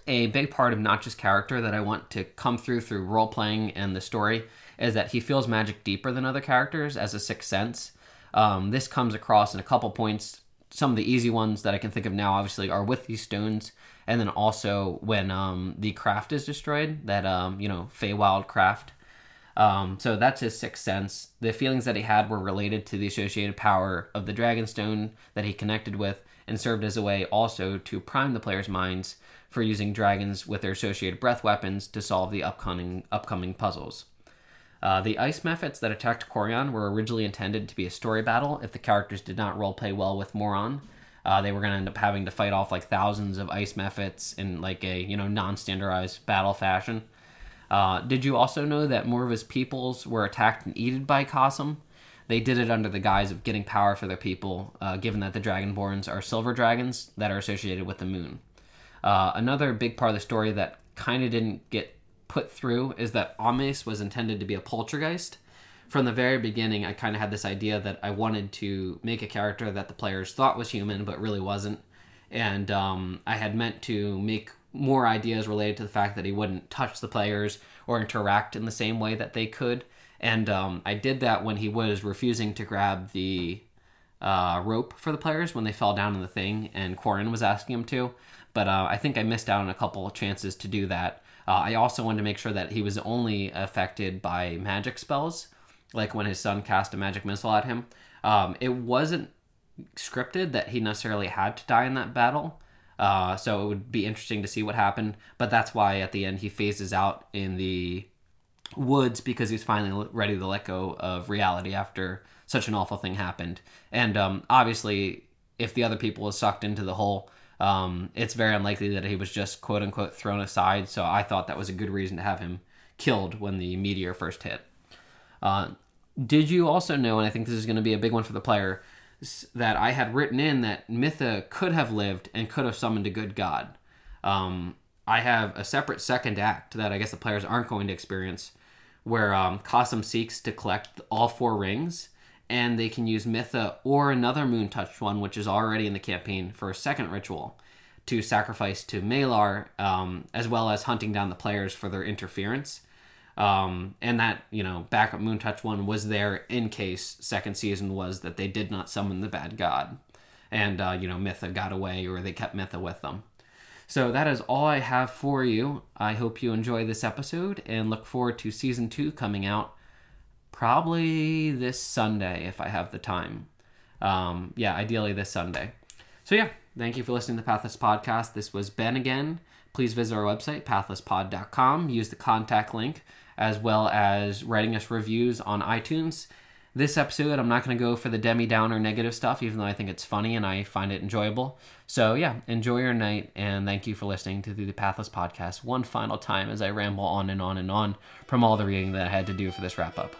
a big part of Notch's character that I want to come through through role playing and the story is that he feels magic deeper than other characters as a sixth sense. Um, this comes across in a couple points. Some of the easy ones that I can think of now, obviously, are with these stones, and then also when um, the craft is destroyed, that um, you know Feywild craft. Um, so that's his sixth sense. The feelings that he had were related to the associated power of the Dragonstone that he connected with, and served as a way also to prime the player's minds for using dragons with their associated breath weapons to solve the upcoming upcoming puzzles. Uh, the ice mephits that attacked Corian were originally intended to be a story battle if the characters did not roleplay well with Moron. Uh, they were going to end up having to fight off like thousands of ice mephits in like a you know non-standardized battle fashion. Uh, did you also know that more of his peoples were attacked and eaten by Qasim? They did it under the guise of getting power for their people, uh, given that the Dragonborns are silver dragons that are associated with the moon. Uh, another big part of the story that kind of didn't get put through is that Ames was intended to be a poltergeist. From the very beginning, I kind of had this idea that I wanted to make a character that the players thought was human but really wasn't. And um, I had meant to make more ideas related to the fact that he wouldn't touch the players or interact in the same way that they could. And um, I did that when he was refusing to grab the uh, rope for the players when they fell down in the thing, and Corin was asking him to but uh, I think I missed out on a couple of chances to do that. Uh, I also wanted to make sure that he was only affected by magic spells, like when his son cast a magic missile at him. Um, it wasn't scripted that he necessarily had to die in that battle, uh, so it would be interesting to see what happened. But that's why at the end he phases out in the woods because he's finally ready to let go of reality after such an awful thing happened. And um, obviously, if the other people was sucked into the hole, um, it's very unlikely that he was just quote unquote thrown aside. So I thought that was a good reason to have him killed when the meteor first hit. Uh, did you also know, and I think this is going to be a big one for the player, that I had written in that Mitha could have lived and could have summoned a good god. Um, I have a separate second act that I guess the players aren't going to experience, where um, seeks to collect all four rings and they can use Mitha or another Moon Touched one, which is already in the campaign, for a second ritual to sacrifice to Malar, um, as well as hunting down the players for their interference. Um, and that, you know, backup Moon Touch one was there in case second season was that they did not summon the bad god. and uh, you know Mitha got away or they kept Mitha with them. So that is all I have for you. I hope you enjoy this episode and look forward to season two coming out probably this Sunday if I have the time. Um, yeah, ideally this Sunday. So yeah, thank you for listening to the Pathless Podcast. This was Ben again. Please visit our website, pathlesspod.com. Use the contact link as well as writing us reviews on iTunes. This episode, I'm not going to go for the Debbie Downer negative stuff, even though I think it's funny and I find it enjoyable. So, yeah, enjoy your night and thank you for listening to the Pathless Podcast one final time as I ramble on and on and on from all the reading that I had to do for this wrap up.